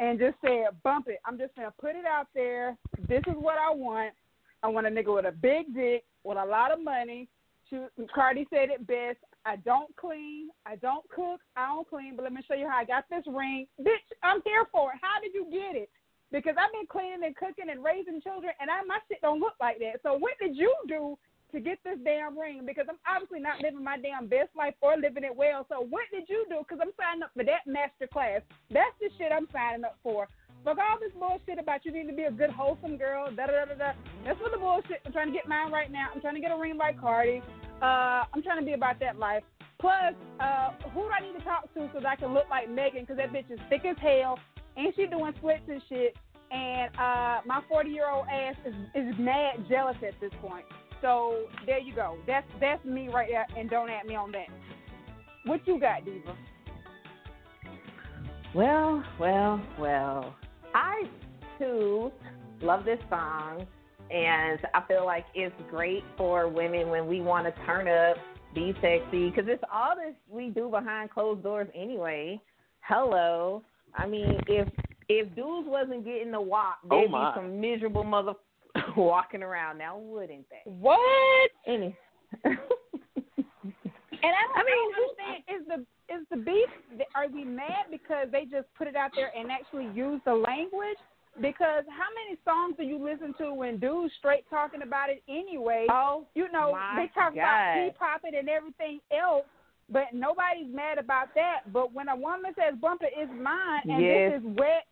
and just said, bump it. I'm just gonna put it out there. This is what I want. I want a nigga with a big dick, with a lot of money. She, Cardi said it best. I don't clean. I don't cook. I don't clean. But let me show you how I got this ring. Bitch, I'm here for it. How did you get it? Because I've been cleaning and cooking and raising children, and I, my shit don't look like that. So what did you do to get this damn ring? Because I'm obviously not living my damn best life or living it well. So what did you do? Because I'm signing up for that master class. That's the shit I'm signing up for. Fuck all this bullshit about you need to be a good, wholesome girl. Da da da da. That's what the bullshit. I'm trying to get mine right now. I'm trying to get a ring like Cardi. Uh, I'm trying to be about that life. Plus, uh, who do I need to talk to so that I can look like Megan? Because that bitch is thick as hell, and she doing splits and shit. And uh, my 40 year old ass is, is mad jealous at this point. So there you go. That's that's me right there, and don't at me on that. What you got, Diva? Well, well, well. I too love this song, and I feel like it's great for women when we want to turn up, be sexy, because it's all this we do behind closed doors anyway. Hello. I mean, if if dudes wasn't getting the walk, Oh, there'd my. be some miserable mother walking around now, wouldn't they? What? Any. And I, I, mean, understand is the is the beef? Are we mad because they just put it out there and actually use the language? Because how many songs do you listen to when dudes straight talking about it anyway? Oh, you know they talk God. about P popping and everything else, but nobody's mad about that. But when a woman says "bumper is mine" and Yes. this is wet.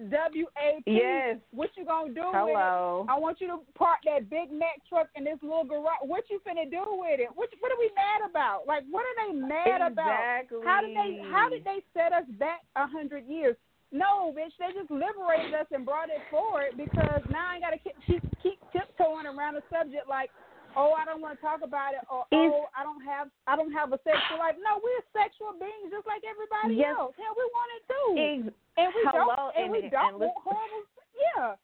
W A P. Yes. What you gonna do Hello. with it? I want you to park that big Mac truck in this little garage. What you finna do with it? What What are we mad about? Like, what are they mad about? How did they How did they set us back a hundred years? No, bitch, they just liberated us and brought it forward because now I gotta keep keep, keep tiptoeing around the subject like, oh, I don't want to talk about it, or oh, I don't have I don't have a sexual life. No, we're sexual beings just like everybody Yes. else. Hell, we want it too. Ex- and we Hello, don't and, we don't and want horrible. Yeah,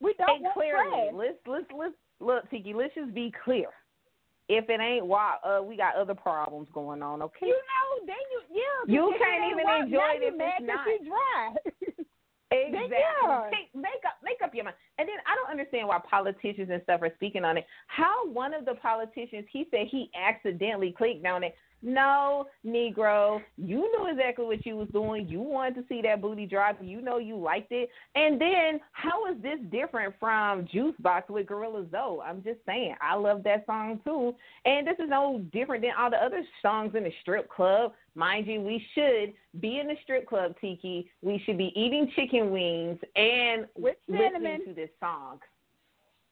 we don't and want clearly, trash. let's let's let's look, Tiki. Let's just be clear. If it ain't why, uh, we got other problems going on. Okay. You know, then you yeah. You can't even right, enjoy it if it's not. she dry. Exactly. Yeah. Take- make up make up your mind. And then I don't understand why politicians and stuff are speaking on it. How one of the politicians he said he accidentally clicked on it. No, Negro, you knew exactly what you was doing. You wanted to see that booty drop. You know you liked it. And then how is this different from Juice Box with Gorilla Zoe? I'm just saying, I love that song too. And this is no different than all the other songs in the strip club. Mind you, we should be in the strip club, Tiki. We should be eating chicken wings and With listening to this song.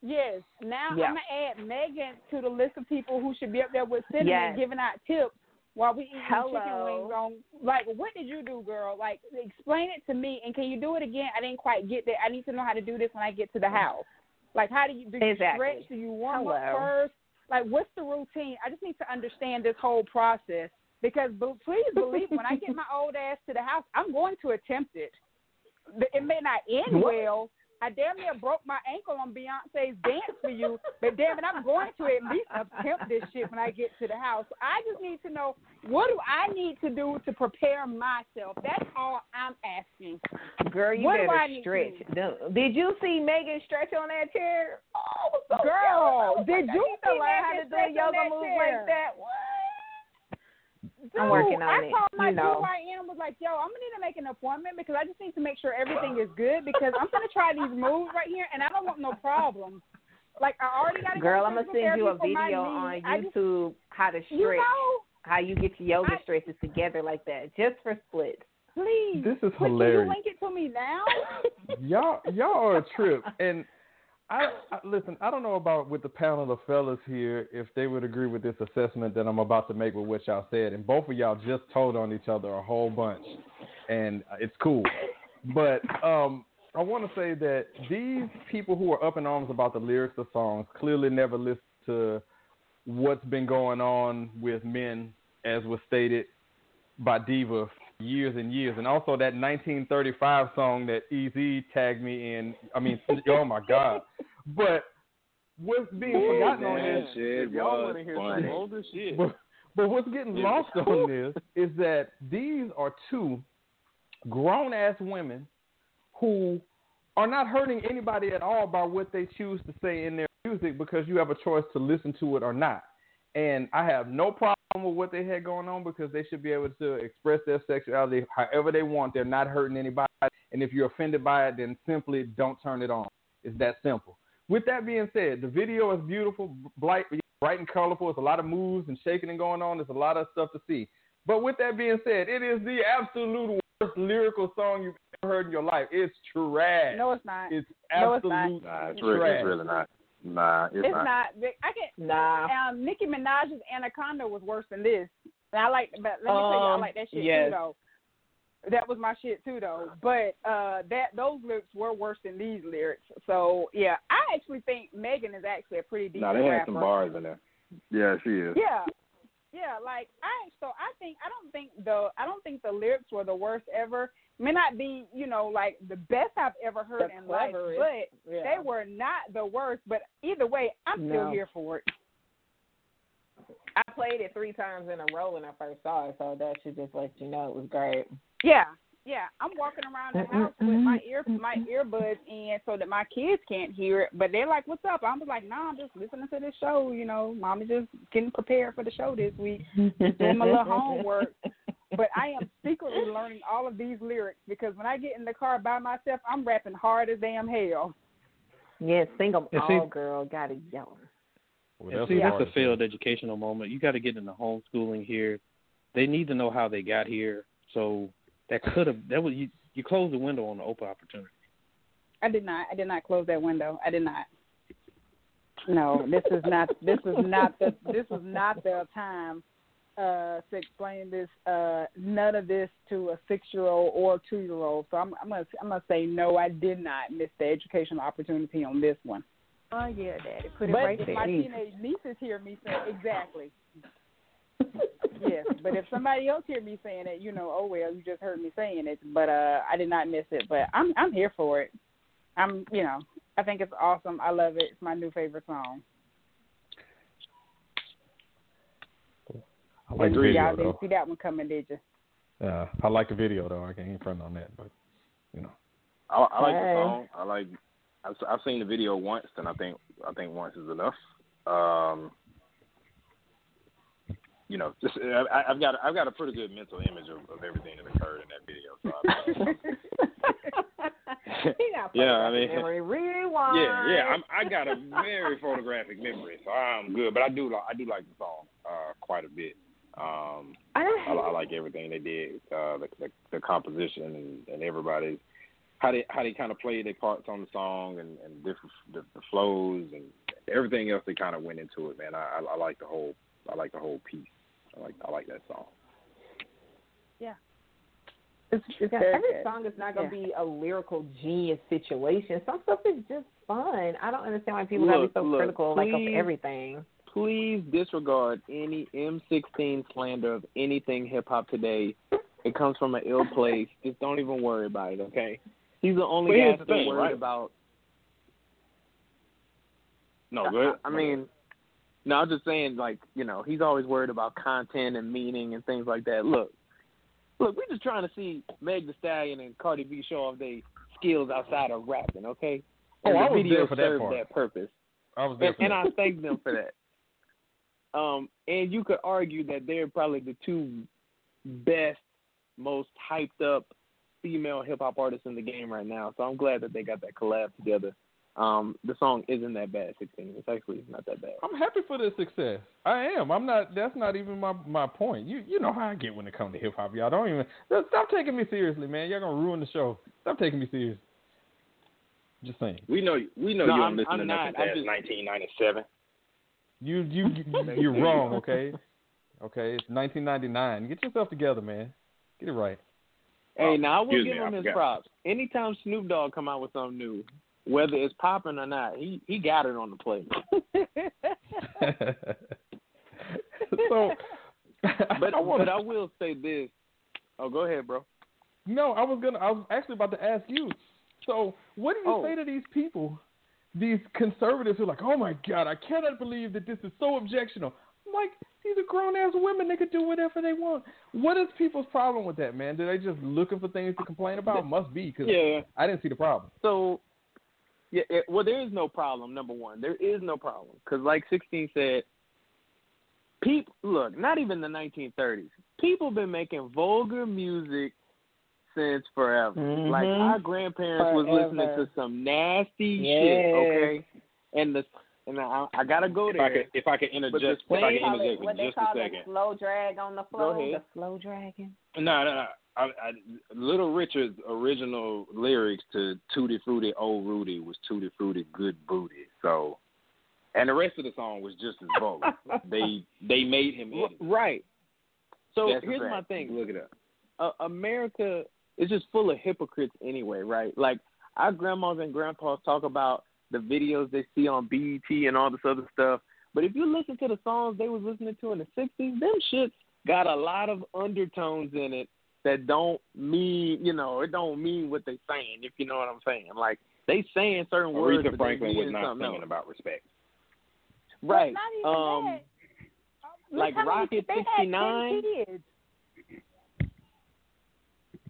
Yes. Now Yeah. I'm gonna add Megan to the list of people who should be up there with cinnamon Yes. giving out tips while we eating chicken wings on like what did you do, girl? Like explain it to me and can you do it again? I didn't quite get that. I need to know how to do this when I get to the mm. house. Like how do you do you Exactly. stretch? Do you warm Hello. up first? Like what's the routine? I just need to understand this whole process because be- please believe when I get my old ass to the house, I'm going to attempt it. But It may not end well. I damn near broke my ankle on Beyonce's Dance for You, but damn it, I'm going to at least attempt this shit when I get to the house. I just need to know what do I need to do to prepare myself. That's all I'm asking. Girl, you What better need stretch. Did you see Megan stretch on that chair? Oh, so Girl. Did like, you see learn how to do yoga that move chair? like that? What? Dude, I'm working on I it, I called my you know. GYN was like, yo, I'm going to need to make an appointment because I just need to make sure everything is good because I'm going to try these moves right here and I don't want no problems. Like, I already got to Girl, I'm gonna send you a video on knee. I just- YouTube how to stretch, You know, how you get your yoga I- stretches together like that, just for splits. please. This is But hilarious. Can you link it to me now? y'all y'all are a trip and I, I listen i don't know about with the panel of fellas here if they would agree with this assessment that i'm about to make with what y'all said and both of y'all just told on each other a whole bunch and it's cool. But um i want to say that these people who are up in arms about the lyrics of songs clearly never listen to what's been going on with men as was stated by Diva years and years, and also that 1935 song that Easy tagged me in. I mean, oh my God! But what's being forgotten on Man, this? shit, y'all want to hear some older shit? But, but what's getting Yeah. lost on this is that these are two grown ass women who are not hurting anybody at all by what they choose to say in their music because you have a choice to listen to it or not. And I have no problem with what they had going on because they should be able to express their sexuality however they want. They're not hurting anybody. And if you're offended by it, then simply don't turn it on. It's that simple. With that being said, the video is beautiful, bright, bright and colorful. There's a lot of moves and shaking and going on. There's a lot of stuff to see. But with that being said, it is the absolute worst lyrical song you've ever heard in your life. It's trash. No, it's not. It's No, it's not. absolute Nah, it's trash. really, it's really not. Nah, it's, It's not. I can. Nah. Um, Nicki Minaj's Anaconda was worse than this. And I like, but let me tell you, I Um, like that shit yes. too, though. That was my shit too, though. But uh, that those lyrics were worse than these lyrics. So yeah, I actually think Megan is actually a pretty decent Nah, they had rapper. some bars in there. Yeah, she is. Yeah, yeah. Like I, so I think I don't think the I don't think the lyrics were the worst ever. May not be, you know, like the best I've ever heard The in life, but yeah. they were not the worst. But either way, I'm still here for it. I played it three times in a row when I first saw it, so that should just let you know it was great. Yeah, yeah. I'm walking around the house with my ear my earbuds in so that my kids can't hear it. But they're like, "What's up?" I'm like, "Nah, I'm just listening to this show. You know, Mommy's just getting prepared for the show this week, just doing my little homework." But I am secretly learning all of these lyrics because when I get in the car by myself, I'm rapping hard as damn hell. Yeah, sing 'em And all, see- girl. Gotta yell. Well, And that's see, the that's hard a failed educational moment. You got to get into homeschooling here. They need to know how they got here. So that could have that was you. You closed the window on the open opportunity. I did not. I did not close that window. I did not. No, this is not. This is not the. This is not the time uh, to explain this. Uh, none of this to a six-year-old or two-year-old. So I'm. I'm gonna. I'm gonna say no. I did not miss the educational opportunity on this one. Oh yeah, Daddy, put it but right if there. my teenage nieces hear me say exactly. Yes, but if somebody else hear me saying it, you know, oh well, you just heard me saying it. But uh I did not miss it. But I'm I'm here for it. I'm you know, I think it's awesome. I love it. It's my new favorite song. I like the video Y'all though. didn't see that one coming, did you? Yeah, I like the video though. I can't front on that, but you know. I, I like Hey. the song. I like. I've, I've seen the video once, and I think I think once is enough. Um, you know, just I, I've got I've got a pretty good mental image of, of everything that occurred in that video. So I, he Yeah, I mean- memory. Rewind. yeah, yeah, I'm, I got a very photographic memory, so I'm good. But I do li- I do like the song uh, quite a bit. Um, I, I like everything they did, uh, the, the the composition and, and everybody's how they how they kind of played their parts on the song and and different the, the flows and everything else they kind of went into it. Man, I, I I like the whole I like the whole piece. I like I like that song. Yeah. It's, it's Yeah, every good. song is not gonna Yeah. be a lyrical genius situation. Some stuff is just fun. I don't understand why people gotta be so look, critical like of everything. Please disregard any M16 slander of anything hip hop today. It comes from an ill place. Just don't even worry about it, okay? He's the only Well, guy here's the still thing, worried right? about. No, good. I, I mean, no, I'm just saying, like, you know, he's always worried about content and meaning and things like that. Look, look, we're just trying to see Meg The Stallion and Cardi B show off their skills outside of rapping, okay? Oh, And I the was video there for that part. that purpose. I was there and, and. I thank them for that. Um, and you could argue that they're probably the two best, most hyped up female hip hop artists in the game right now. So I'm glad that they got that collab together. Um, the song isn't that bad, 16. It's actually not that bad. I'm happy for their success. I am. I'm not. That's not even my my point. You you know how I get when it comes to hip hop. Y'all don't even stop taking me seriously, man. Y'all gonna ruin the show. Stop taking me serious. Just saying. We know we know No, you I'm- don't listen to I'm nothing not. I'm past just- 1997. You you you- you're wrong. Okay. Okay. It's 1999. Get yourself together, man. Get it right. Hey, now I will excuse give me, I him his forgot. props. Anytime Snoop Dogg come out with something new, whether it's popping or not, he he got it on the plate. so, But I wanna, but I will say this. Oh, go ahead, bro. no, I was gonna. I was actually about to ask you. So, what do you Oh. say to these people, these conservatives who are like, "Oh my God, I cannot believe that this is so objectional." I'm like, these are grown ass women. They could do whatever they want. What is people's problem with that, man? Do they just looking for things to complain about? Must be because Yeah. I didn't see the problem. So, yeah, it, well, there is no problem. Number one, there is no problem because, like Sixteen said, people look. Not even the 1930s. People been making vulgar music since forever. Like Mhm. our grandparents was listening to some nasty shit. Okay, and the and I, I gotta go If there. I could if I could interject if What I they could call interject it? for What they call a it? second. Slow drag on the flow. ahead. The slow dragging. No, no, no. I, I, Little Richard's original lyrics to Tutti Frutti Old Rudy was Tutti Frutti Good Booty. So and the rest of the song was just as vulgar. they they made him edit. Right. So That's here's my thing. Look it up. uh, America is just full of hypocrites anyway, right? Like our grandmas and grandpas talk about the videos they see on BET and all this other stuff. But if you listen to the songs they was listening to in the '60s, them shits got a lot of undertones in it that don't mean, you know, it don't mean what they're saying. If you know what I'm saying, like they saying certain words. Aretha but Franklin they was not something singing else. about respect. Right. Not even Um, that. Like Rocket they 69.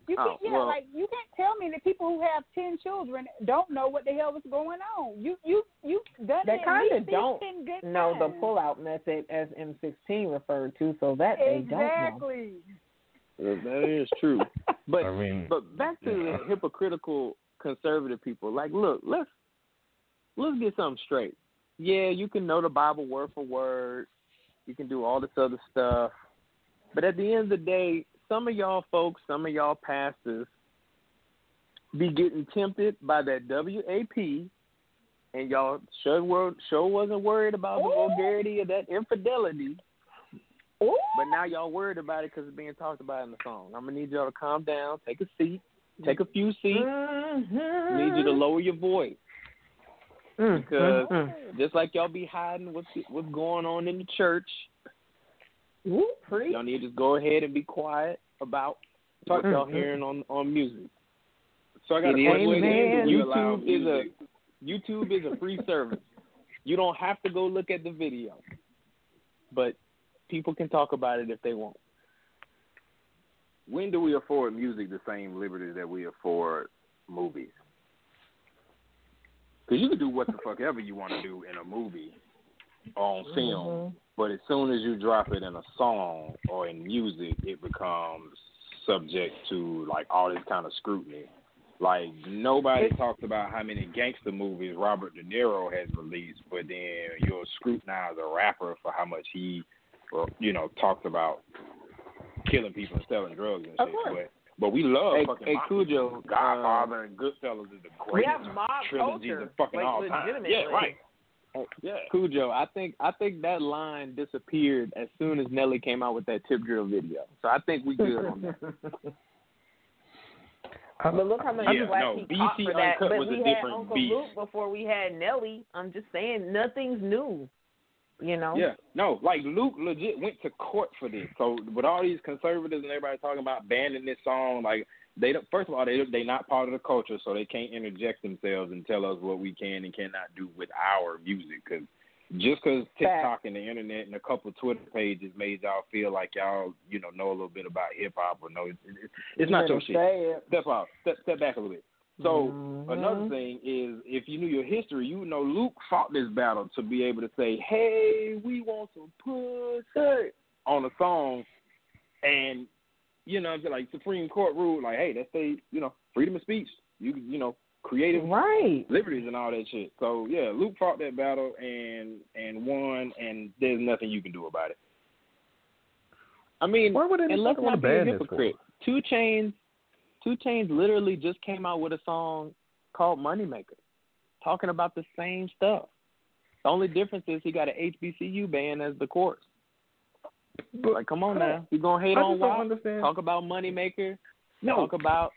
You Oh, can't, yeah, well- like you can't tell me that people who have ten children don't know what the hell is going on. You you you done They at kind of don't 15 know the times. pull-out method as M16 referred to, so that they don't know. Exactly. That is true. But I mean, but back to the hypocritical conservative people. Like, look, let's let's get something straight. Yeah, you can know the Bible word for word. You can do all this other stuff. But at the end of the day, some of y'all folks, some of y'all pastors be getting tempted by that WAP and y'all sure, were, sure wasn't worried about the vulgarity of that infidelity. But now y'all worried about it because it's being talked about in the song. I'm gonna need y'all to calm down, take a seat, take a few seats. Mm-hmm. Need you to lower your voice Mm, because mm, mm. just like y'all be hiding what's what's going on in the church, Ooh, y'all need to just go ahead and be quiet about what y'all Mm, mm. hearing on on music. So I got It a is what question. it is. Do allow YouTube is a? YouTube is a free service. You don't have to go look at the video, but people can talk about it if they want. When do we afford music the same liberties that we afford movies? Because you can do what the fuck ever you want to do in a movie on mm-hmm. film, but as soon as you drop it in a song or in music, it becomes subject to like all this kind of scrutiny. Like nobody talks about how many gangster movies Robert De Niro has released, but then you'll scrutinize a rapper for how much he, or you know, talks about killing people and selling drugs and shit. But but we love Hey- fucking hey, mafia Khujoe, movies. Godfather and Goodfellas is the We greatest have mob trilogies culture, of fucking like, all time. Yeah, right. Yeah. Khujoe, I think I think that line disappeared as soon as Nelly came out with that tip drill video. So I think we good on that. But look how many Yeah, black no, people BET caught for that. Uncut But was a we had different Uncle beast. Luke before we had Nelly. I'm just saying, nothing's new. You know. Yeah, no, like Luke legit went to court for this. So with all these conservatives and everybody talking about banning this song, like they don't. First of all, they they not part of the culture, so they can't interject themselves and tell us what we can and cannot do with our music. Because just because TikTok and the internet and a couple Twitter pages made y'all feel like y'all you know know a little bit about hip hop or no, it, it, it's not your shit. Step out, step step back a little bit. So another thing is, if you knew your history, you would know Luke fought this battle to be able to say, "Hey, we want some pussy" on a song, and you know, like Supreme Court ruled, like, "Hey, that's they, you know, freedom of speech. You, you know, creative right liberties and all that shit." So yeah, Luke fought that battle and and won, and there's nothing you can do about it. I mean, and let's not be a ban this for? hypocrite. 2 Chainz, 2 Chainz literally just came out with a song called Moneymaker, talking about the same stuff. The only difference is he got an HBCU band as the chorus. like, come on now, you gonna hate on just don't WAP? understand. Talk about Moneymaker. No. Talk about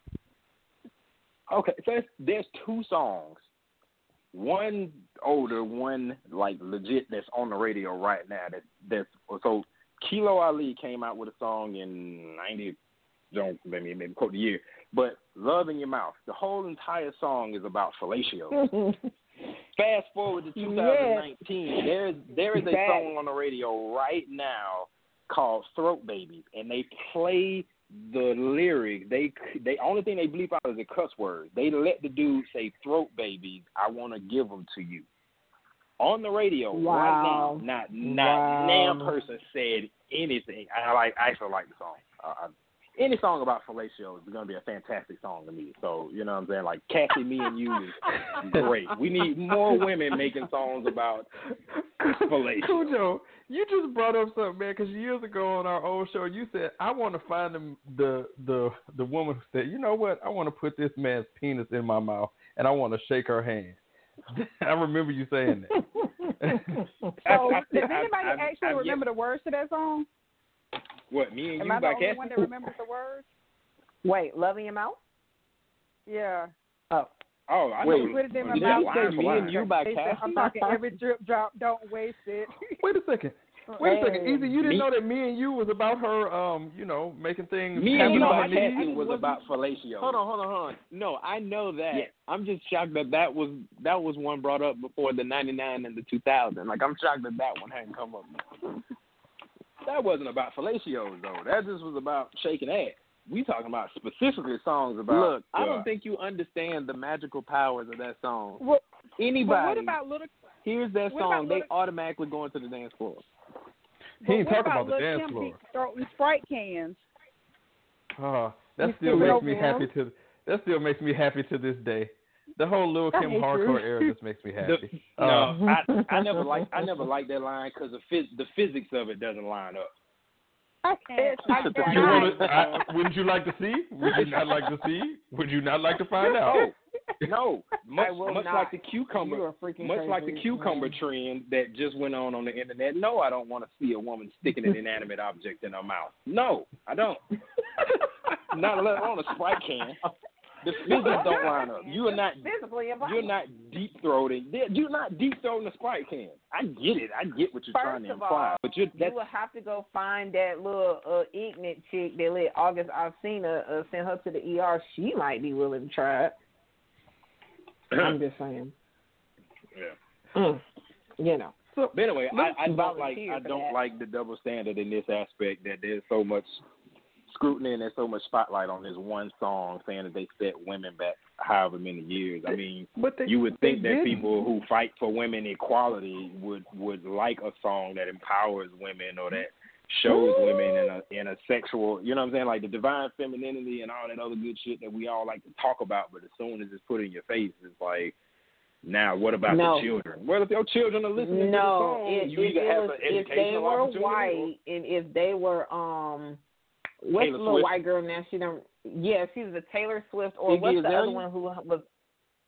Okay, so there's, there's two songs. One older, one like legit that's on the radio right now. That that's so Kilo Ali came out with a song in ninety. Don't let maybe maybe quote the year, but "Love in Your Mouth." The whole entire song is about fellatio. Fast forward to 2019. There is there is a That- song on the radio right now called "Throat Babies," and they play the lyric. They they only thing they bleep out is a cuss word. They let the dude say "Throat Babies." I want to give them to you on the radio right now. Wow. Not not Wow. person said anything. I like I actually like the song. I, any song about fellatio is going to be a fantastic song to me. So you know what I'm saying? Like Cassie, me, and you is great. We need more women making songs about fellatio. Khujoe, you just brought up something, man. Because years ago on our old show, you said I want to find the the the the woman who said, you know what, I want to put this man's penis in my mouth and I want to shake her hand. I remember you saying that. So, I- I- does I- anybody I- actually I- remember the words to that song? What me and Am you I the by only Cassie? one that remembers the words? Wait, loving your mouth? Yeah. Oh. Oh, I Wait, know. Put it in my Did mouth. you say Me and You by They said, Cassie? I'm talking every drip drop. Don't waste it. Wait a second. Wait a second. Hey. Ez, you didn't Me- know that me and you was about her, um, you know, making things Me and you on by Cassie knees. was about fellatio. Hold on, hold on, hold on. No, I know that. Yeah. I'm just shocked that that was that was one brought up before the '99 and the 2000. Like I'm shocked that that one hadn't come up. That wasn't about fellatios though. That just was about shaking ass. We talking about specifically songs about. Look, I don't think you understand the magical powers of that song. Well, but Anybody what about little? hears that song, they little- automatically go into the dance floor. He ain't but what talking about the dance Kim floor. deep throating Sprite cans. Uh, that You still still makes me him? happy to. That still makes me happy to this day. The whole Lil Kim hardcore era just makes me The, happy. no, Uh, I I never like I never liked that line because the phys- the physics of it doesn't line up. Okay. can't. You wanna, I, wouldn't you like to see? Would you not like to see? Would you not like to find out? No, no. Much, much like the cucumber, You are freaking much like the cucumber trend that just went on on the internet. No, I don't want to see a woman sticking an inanimate object in her mouth. No, I don't. not let alone a Sprite can. The physics don't line up. You are not. Physically You're not deep throating. You're not deep throating the Sprite can. I get it. I get what you're trying to imply. all, but you're you will have to go find that little uh, ignorant chick that let August Alsina uh, send her to the ER. She might be willing to try it. I'm just saying. yeah. Mm. You know. So, But anyway, I, I don't like I don't that. like the double standard in this aspect that there's so much scrutiny and there's so much spotlight on this one song saying that they set women back however many years. I mean, But they, you would think that didn't. people who fight for women equality would would like a song that empowers women or that shows women in a in a sexual you know what I'm saying like the divine femininity and all that other good shit that we all like to talk about but as soon as it's put in your face it's like now what about No. the children well if your children are listening no, to the song if, you if, either it have was, an if they educational were opportunity or- white and if they were um what's Taylor the little Swift. white girl now? She don't. Yeah, she's was a Taylor Swift or Iggy what's the other one who was?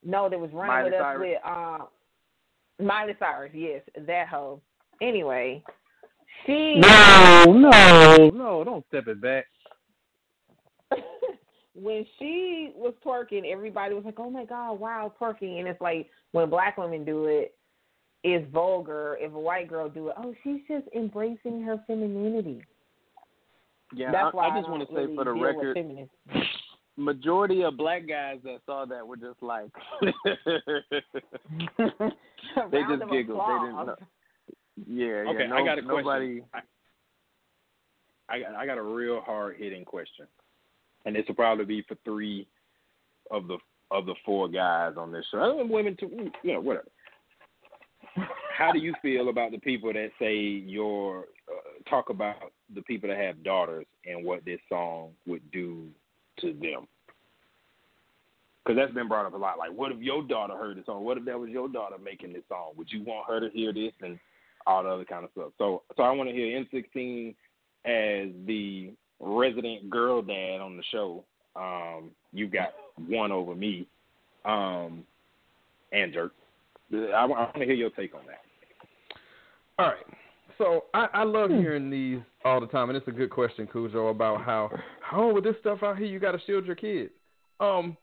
No, that was running Miley with us with uh, Miley Cyrus. Yes, that hoe. Anyway, she No, no, no! Don't step it back. when she was twerking, everybody was like, "Oh my god, wow, twerking!" And it's like when black women do it, it's vulgar. If a white girl do it, oh, she's just embracing her femininity. Yeah, That's I, why I just want to say really for the record, majority of black guys that saw that were just like they just of giggled. They didn't know. Yeah, yeah. Okay, no, I got a nobody, question. I, I got I got a real hard hitting question, and this will probably be for three of the of the four guys on this show. And women too, you know, whatever. How do you feel about the people that say your uh, talk about the people that have daughters and what this song would do to them? Because that's been brought up a lot. Like, what if your daughter heard this song? What if that was your daughter making this song? Would you want her to hear this and all the other kind of stuff? So, so I want to hear M16 as the resident girl dad on the show. Um, you got one over me, um, and jerk. I, want to hear your take on that. All right. So I, I love hearing these all the time, and it's a good question, Khujoe, about how how with this stuff out here you got to shield your kids. Um,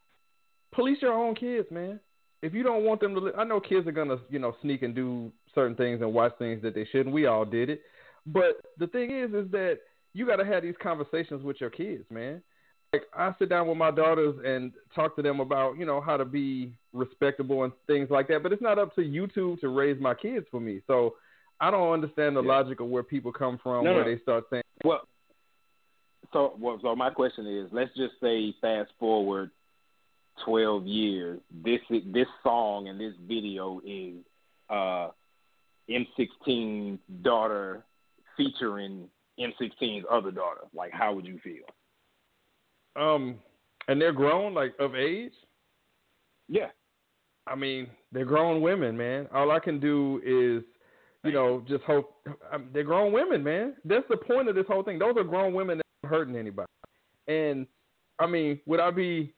police your own kids, man. If you don't want them to, li- I know kids are gonna you know sneak and do certain things and watch things that they shouldn't. We all did it, but the thing is, is that you got to have these conversations with your kids, man. Like I sit down with my daughters and talk to them about you know how to be respectable and things like that. But it's not up to YouTube to raise my kids for me. So I don't understand the Yeah. logic of where people come from No, where no. they start saying, Well, so well, so my question is, let's just say fast forward twelve years. This this song and this video is uh, M16's daughter featuring M16's other daughter. Like, how would you feel? um, and they're grown, like of age. Yeah. I mean, they're grown women, man. All I can do is, you know, just hope um, they're grown women, man. That's the point of this whole thing. Those are grown women that aren't hurting anybody. And I mean, would I be,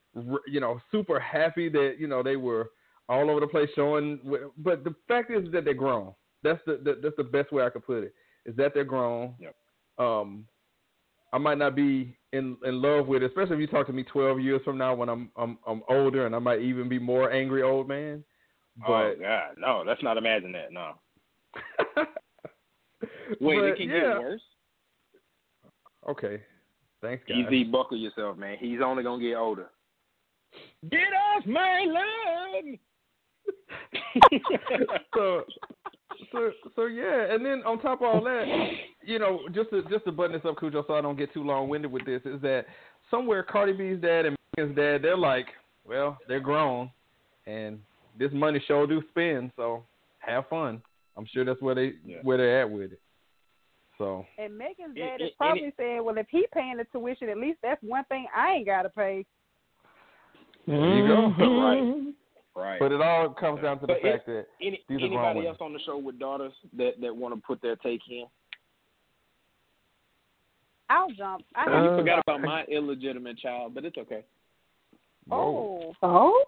you know, super happy that you know they were all over the place showing? But the fact is that they're grown. That's the, the that's the best way I could put it. Is that they're grown. Yep. Um, I might not be in in love with, it, especially if you talk to me 12 years from now when I'm I'm I'm older and I might even be more angry old man. But oh God, no, let's not imagine that. No. Wait, but, it can yeah. get worse. Okay. Thanks, guys. Ez buckle yourself, man. He's only gonna get older. Get off my lawn. so, so, so yeah, and then on top of all that, you know, just to just to button this up, Khujoe, so I don't get too long winded with this, is that somewhere Cardi B's dad and Megan's dad, they're like, well, they're grown, and this money sure do spend, so have fun. I'm sure that's where they Yeah. where they're at with it. So And Megan's dad it- is probably saying, "Well, if he paying the tuition, at least that's one thing I ain't got to pay." there you go. Mm-hmm. Right. Right. But it all comes down to the But fact that Any, These anybody women. else on the show with daughters that that want to put their take in? I'll jump. I you forgot about my illegitimate child, but it's okay. oh, Oh,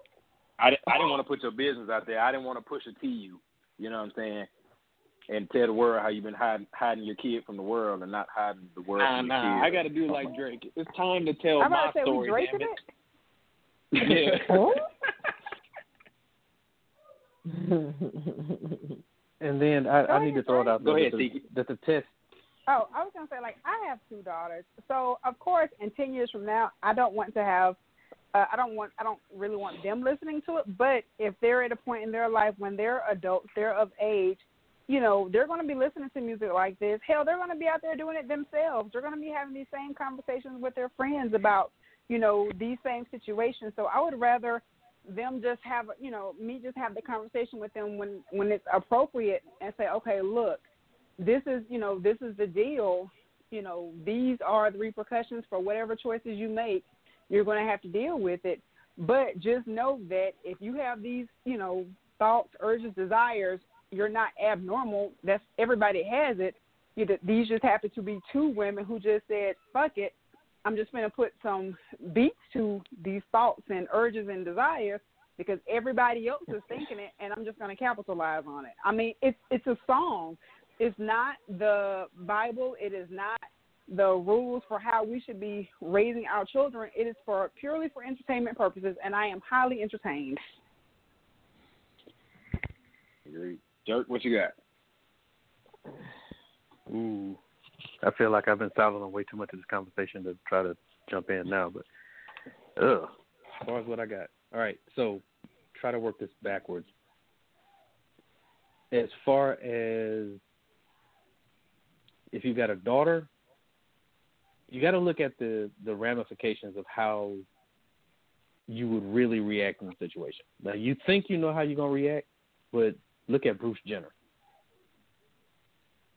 I, I didn't want to put your business out there. I didn't want to push it to you. You know what I'm saying? And tell the world how you've been hiding hiding your kid from the world and not hiding the world Nah, from nah, your I got to do like Drake. It's time to tell I'm my about to say we story. Draking damn it. it. Yeah. And then I, I need to throw it out there. Go ahead, that, the, Tiki. that the test. Oh, I was gonna say like I have two daughters, so of course, in ten years from now, I don't want to have. Uh, I don't want. I don't really want them listening to it. But if they're at a point in their life when they're adults, they're of age, you know, they're going to be listening to music like this. Hell, they're going to be out there doing it themselves. They're going to be having these same conversations with their friends about, you know, these same situations. So I would rather them just have, you know, me just have the conversation with them when when it's appropriate and say, okay, look, this is, you know, this is the deal. You know, these are the repercussions for whatever choices you make. You're going to have to deal with it. But just know that if you have these, you know, thoughts, urges, desires, you're not abnormal. That's everybody has it. You, these just happen to be two women who just said, "Fuck it, I'm just going to put some beats to these thoughts and urges and desires because everybody else is thinking it, and I'm just going to capitalize on it." I mean, it's it's a song. It's not the Bible. It is not the rules for how we should be raising our children. It is for purely for entertainment purposes, and I am highly entertained. Agreed. Dirk, what you got? Ooh, I feel like I've been silent way too much of this conversation to try to jump in now. But ugh, as far as what I got. All right, so try to work this backwards. As far as if you've got a daughter, you got to look at the the ramifications of how you would really react in the situation. Now you think you know how you're gonna react, but look at Bruce Jenner.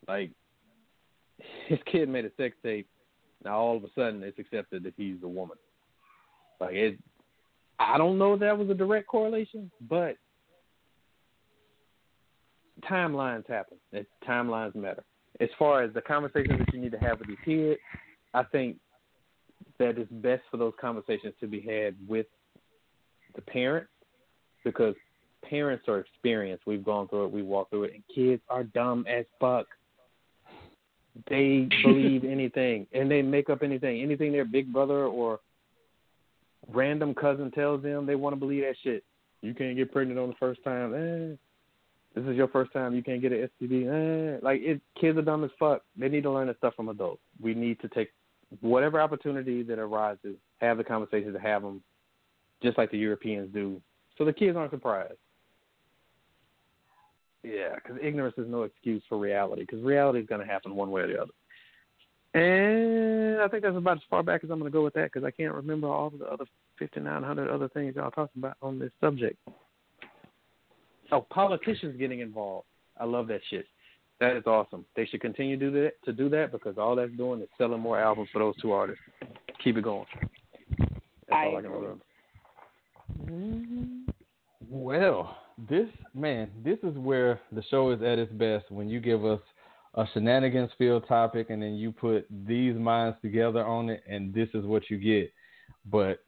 Like his kid made a sex tape. Now all of a sudden it's accepted that he's a woman. Like it, I don't know if that was a direct correlation, but timelines happen. It, timelines matter. As far as the conversations that you need to have with your kid, I think that it's best for those conversations to be had with the parent because parents are experienced. We've gone through it, we walked through it, and kids are dumb as fuck. They believe anything and they make up anything. Anything their big brother or random cousin tells them, they want to believe that shit. You can't get pregnant on the first time. Eh. This is your first time. You can't get an STD. Eh. Like it, kids are dumb as fuck. They need to learn that stuff from adults. We need to take whatever opportunity that arises, have the conversations to have them, just like the Europeans do, so the kids aren't surprised. Yeah, because ignorance is no excuse for reality. Because reality is going to happen one way or the other. And I think that's about as far back as I'm going to go with that because I can't remember all of the other 5,900 other things y'all talked about on this subject. Oh, politicians getting involved. I love that shit. That is awesome. They should continue to do that to do that because all that's doing is selling more albums for those two artists. Keep it going. That's I all I can remember. Well, this man, this is where the show is at its best when you give us a shenanigans field topic and then you put these minds together on it and this is what you get. But,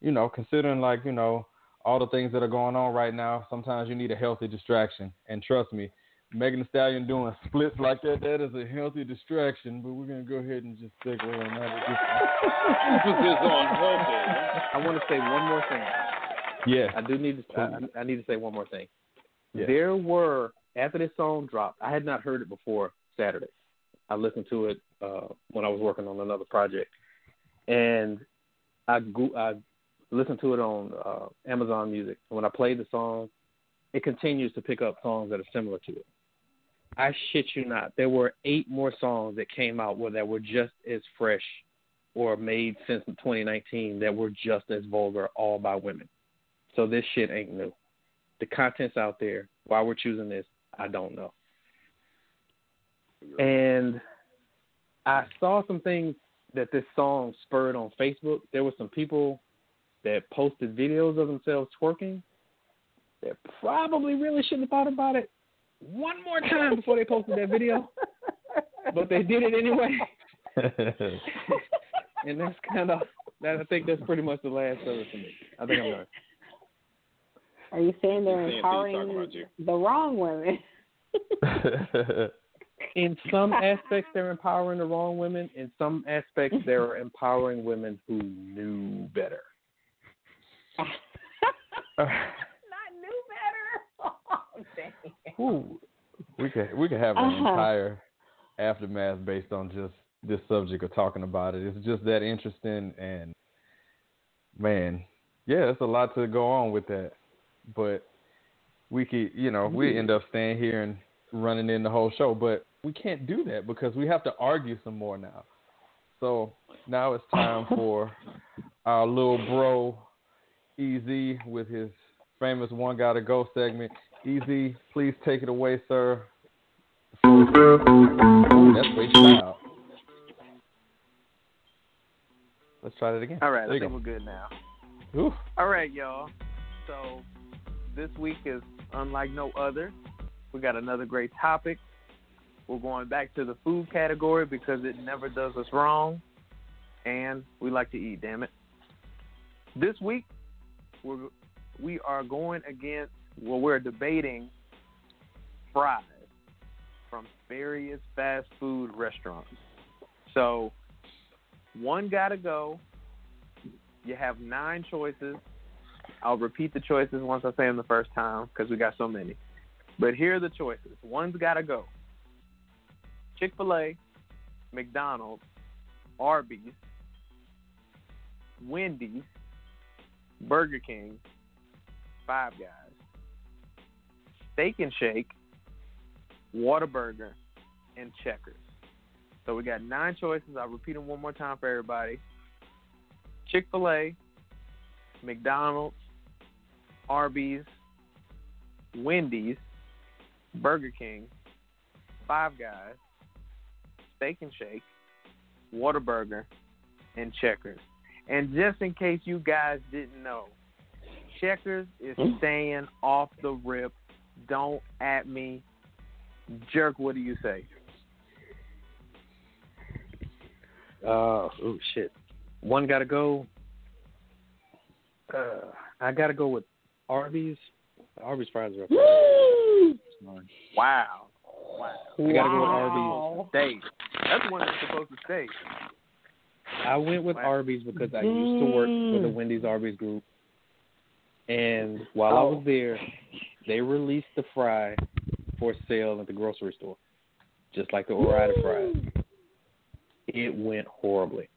you know, considering like, you know, all the things that are going on right now, sometimes you need a healthy distraction. And trust me, Megan Thee Stallion doing splits like that, that is a healthy distraction. But we're gonna go ahead and just segue on that. I want to say one more thing. Yeah. I do need to. I, I need to say one more thing. Yeah. There were after this song dropped. I had not heard it before Saturday. I listened to it uh, when I was working on another project, and I go- I listened to it on uh, Amazon Music. And when I played the song, it continues to pick up songs that are similar to it. I shit you not. There were eight more songs that came out where that were just as fresh or made since 2019 that were just as vulgar, all by women. So this shit ain't new. The content's out there. Why we're choosing this, I don't know. And I saw some things that this song spurred on Facebook. There were some people that posted videos of themselves twerking that probably really shouldn't have thought about it one more time before they posted that video. But they did it anyway. and that's kind of that. I think that's pretty much the last of it for me. I think I'm done. Are you saying they're Sam, you talking empowering about the wrong women? In some aspects, they're empowering the wrong women. In some aspects, they're empowering women who knew better. Not knew better. Oh, dang. Ooh, we could we could have an Uh-huh. entire aftermath based on just this subject of talking about it. It's just that interesting and man, yeah, it's a lot to go on with that. But we could, you know, we end up staying here and running in the whole show, but we can't do that because we have to argue some more now. So now it's time for our little bro Ez with his famous One Gotta Go segment. Ez, please take it away, sir. That's way loud. Let's try that again. All right, There I think go. we're good now. Ooh. All right, y'all. So this week is unlike no other. We got another great topic. We're going back to the food category because it never does us wrong, and we like to eat. Damn it. This week, we're we are going against. Well, we're debating fries from various fast food restaurants. So one gotta go. You have nine choices. I'll repeat the choices once I say them the first time because we got so many. But here are the choices. One's got to go. Chick Fil A, McDonald's, Arby's, Wendy's, Burger King, Five Guys, Steak and Shake, Whataburger, and Checkers. So we got nine choices. I'll repeat them one more time for everybody. Chick Fil A, McDonald's, Arby's, Wendy's, Burger King, Five Guys, Steak and Shake, Whataburger, and Checkers. And just in case you guys didn't know, Checkers is staying off the rip. Don't at me. Jerk, what do you say? Uh, oh shit. One gotta go. Uh, I gotta go with Arby's. Arby's fries are up there. Wow. Wow. I gotta go with Arby's. Stay. That's one that's supposed to stay. I went with Arby's because I used to work for the mm. Wendy's Arby's group, and while I was oh. there, they released the fry for sale at the grocery store, just like the Ore-Ida fries. It went horribly.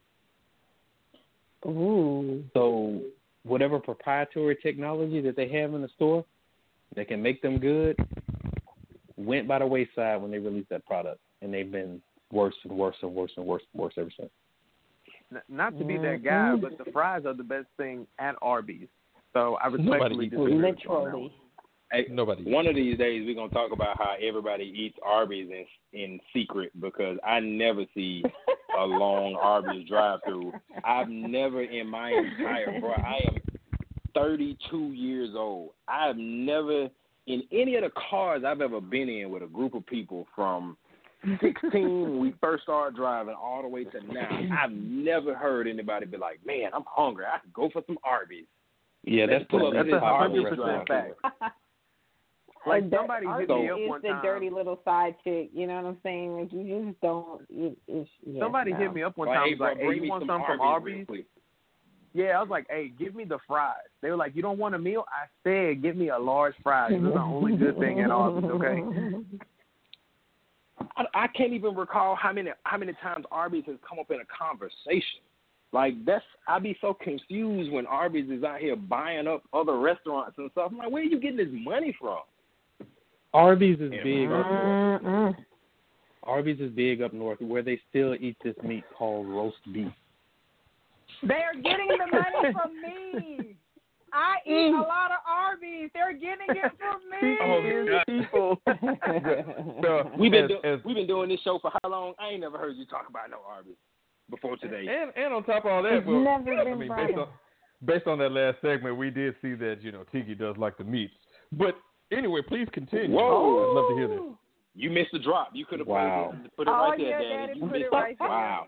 Ooh. So whatever proprietary technology that they have in the store that can make them good went by the wayside when they released that product, and they've been worse and worse and worse and worse and worse ever since. Not to be that guy, but the fries are the best thing at Arby's. So I respectfully eats disagree. you Literally. one. Hey, Nobody. One of these days we're gonna talk about how everybody eats Arby's in in secret because I never see a long Arby's drive through. I've never in my entire bro I am thirty two years old. I've never in any of the cars I've ever been in with a group of people from sixteen when we first started driving all the way to now, I've never heard anybody be like, Man, I'm hungry, I could go for some Arby's. Yeah, Let's that's pull up that's to a this popular Arby's restaurant. Like somebody hit me up is one the time. dirty little side chick. You know what I'm saying? Like you just don't. It, it's, yeah, Somebody no. hit me up one Well, time. hey, was like, "Hey, you want some something from Arby's Arby's?" Yeah, I was like, "Hey, give me the fries." They were like, "You don't want a meal?" I said, "Give me a large fries." This is the only good thing at Arby's. Okay. I, I can't even recall how many how many times Arby's has come up in a conversation. Like that's I'd be so confused when Arby's is out here buying up other restaurants and stuff. I'm like, where are you getting this money from? Arby's is Yeah, big up north. Mm-mm. Arby's is big up north where they still eat this meat called roast beef. They're getting the money from me. I eat a lot of Arby's. They're getting it from me. Oh, people. So, We've been as- do- as- we've been doing this show for how long? I ain't never heard you talk about no Arby's before today. and and on top of all that, It's well, never I been mean, Brian. based on based on that last segment, we did see that you know Tiki does like the meats. But anyway, please continue. Whoa. I'd love to hear this. You missed the drop. You could have Wow. put it, put it Oh, right there, yeah, Daddy. Daddy, You put it right there. Wow,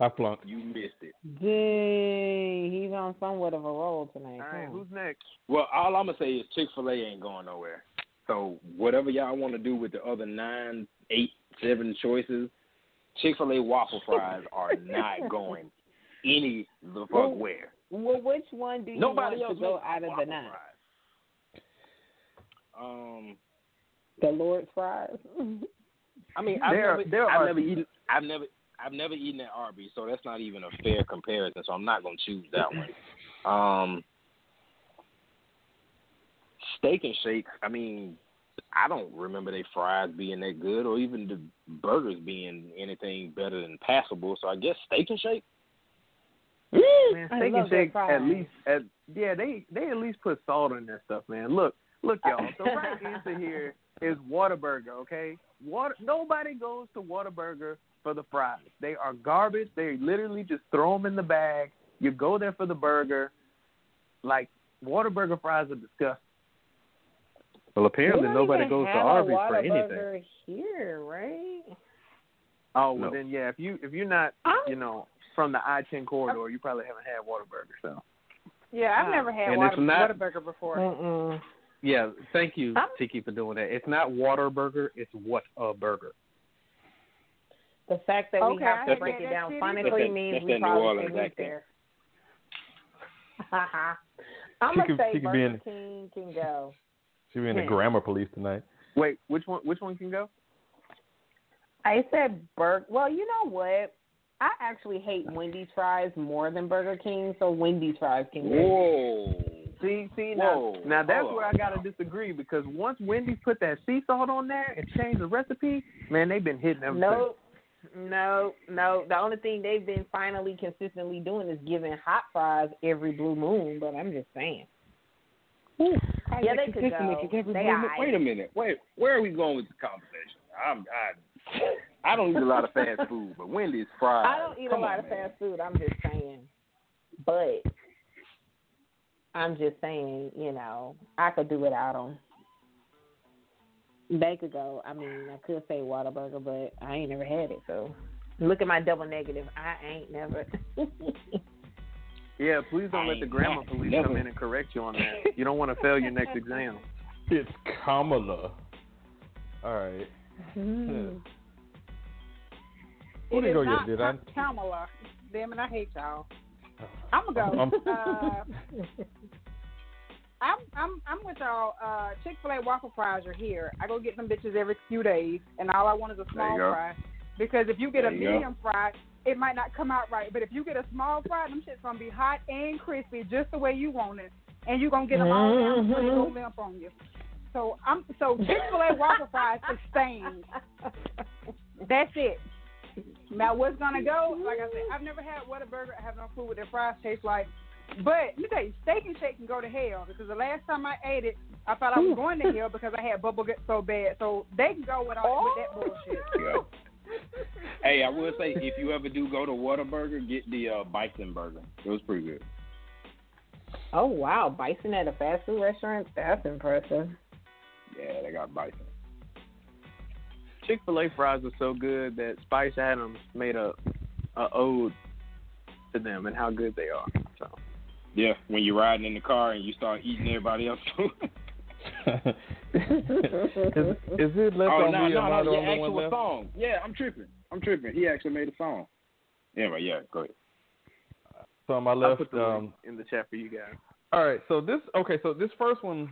I flunked. you missed it. Dang, he's on somewhat of a roll tonight. All right, who's next? Well, all I'm gonna say is Chick Fil A ain't going nowhere. So whatever y'all want to do with the other nine, eight, seven choices, Chick Fil A waffle fries are not going any the fuck Well, where. Well, which one do you Nobody want else to go out of the nine? fries. Um, The Lord's fries. I mean, I've There- never, there I've are- never eaten, I've never, I've never eaten at Arby's, so that's not even a fair comparison. So I'm not gonna choose that one. Um, steak and shake. I mean, I don't remember they fries being that good, or even the burgers being anything better than passable. So I guess steak and shake. Man, Steak and Shake at least at yeah they they at least put salt in their stuff, man. Look look y'all. The right answer here is Whataburger. Okay, Water nobody goes to Whataburger for the fries. They are garbage. They literally just throw them in the bag. You go there for the burger. Like Whataburger fries are disgusting. Well, apparently We nobody goes to Arby's for anything. Whataburger here, right? Oh well, No. then yeah. If you if you're not I'm- you know from the I-10 corridor, you probably haven't had Whataburger. So Yeah, I've never had And Water, it's not- Whataburger before. Mm-mm. Yeah, thank you, I'm- Tiki, for doing that. It's not water burger, it's what a burger. The fact that we have I to break it down shit phonetically either. means That's we that New probably Orleans should move there. I'm gonna say she could be Burger in- King can go. She be in the Hmm. grammar police tonight. wait, which one which one can go? I said Burger. Well, you know what? I actually hate Wendy's fries more than Burger King, so Wendy's fries can go. Whoa. See, see Whoa, now, now that's hold where I gotta disagree because once Wendy's put that sea salt on there and changed the recipe, man, they've been hitting everything. No, no, no. The only thing they've been finally consistently doing is giving hot fries every blue moon. But I'm just saying. Yeah, they could go. They Wait a minute. Wait, where are we going with this conversation? I'm I, I don't eat a lot of fast food, but Wendy's fries. I don't eat a lot on, of man. fast food. I'm just saying. But I'm just saying, you know, I could do without them. They could go. I mean, I could say Whataburger, but I ain't never had it. So look at my double negative. I ain't never. Yeah, please don't I let the ain't grammar police never. come in and correct you on that. You don't want to fail your next exam. It's Kamala. All right. Mm. Where It did is go not yet? Did I? Kamala. Damn it, I hate y'all. I'm gonna go. I'm- Uh, I'm I'm I'm with y'all. Uh, Chick Fil A waffle fries are here. I go get them bitches every few days, and all I want is a small fry. Because if you get There a you go. medium fry, it might not come out right. But if you get a small fry, them shit's gonna be hot and crispy, just the way you want it, and you're gonna get them all down so they don't limp on you. So I'm so Chick Fil A waffle fries is stained. That's it. Now what's gonna go? Like I said, I've never had Whataburger. I have no clue what their fries taste like. But let me tell you, Steak and Shake can go to hell because the last time I ate it, I thought I was going to hell because I had bubble gut so bad. So they can go with all with that bullshit. Yeah. Hey, I will say if you ever do go to Whataburger, get the uh, bison burger. It was pretty good. oh wow, bison at a fast food restaurant? That's impressive. Yeah, they got bison. Chick Fil A fries are so good that Spice Adams made a a ode to them and how good they are. So Yeah, when you're riding in the car and you start eating everybody else food. is, is it left oh on no, me no, or am no, the yeah, only one actual left? song. Yeah, I'm tripping. I'm tripping. He actually made a song. Anyway, yeah, go ahead. So on my I'll left. put the Um, in the chat for you guys. all right. So this okay. So this first one,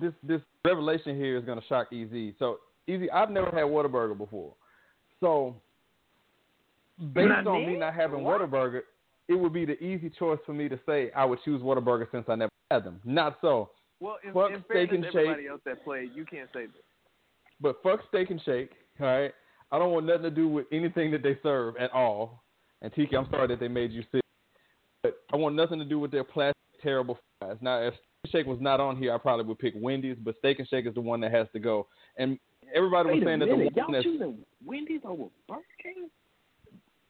this this revelation here is gonna shock Ez. So Ez, I've never had Whataburger before. So based Not on me? me not having What? Whataburger, it would be the easy choice for me to say I would choose Whataburger since I never had them. Not so. Well, in, Fuck in Steak fairness and to Shake. everybody else that played, you can't say this. But fuck Steak and Shake, all right? I don't want nothing to do with anything that they serve at all. And Tiki, I'm sorry that they made you sick. But I want nothing to do with their plastic terrible fries. Now, if Steak and Shake was not on here, I probably would pick Wendy's, but Steak and Shake is the one that has to go. And everybody was Wait a saying that the one y'all that's choosing Wendy's over Burger King?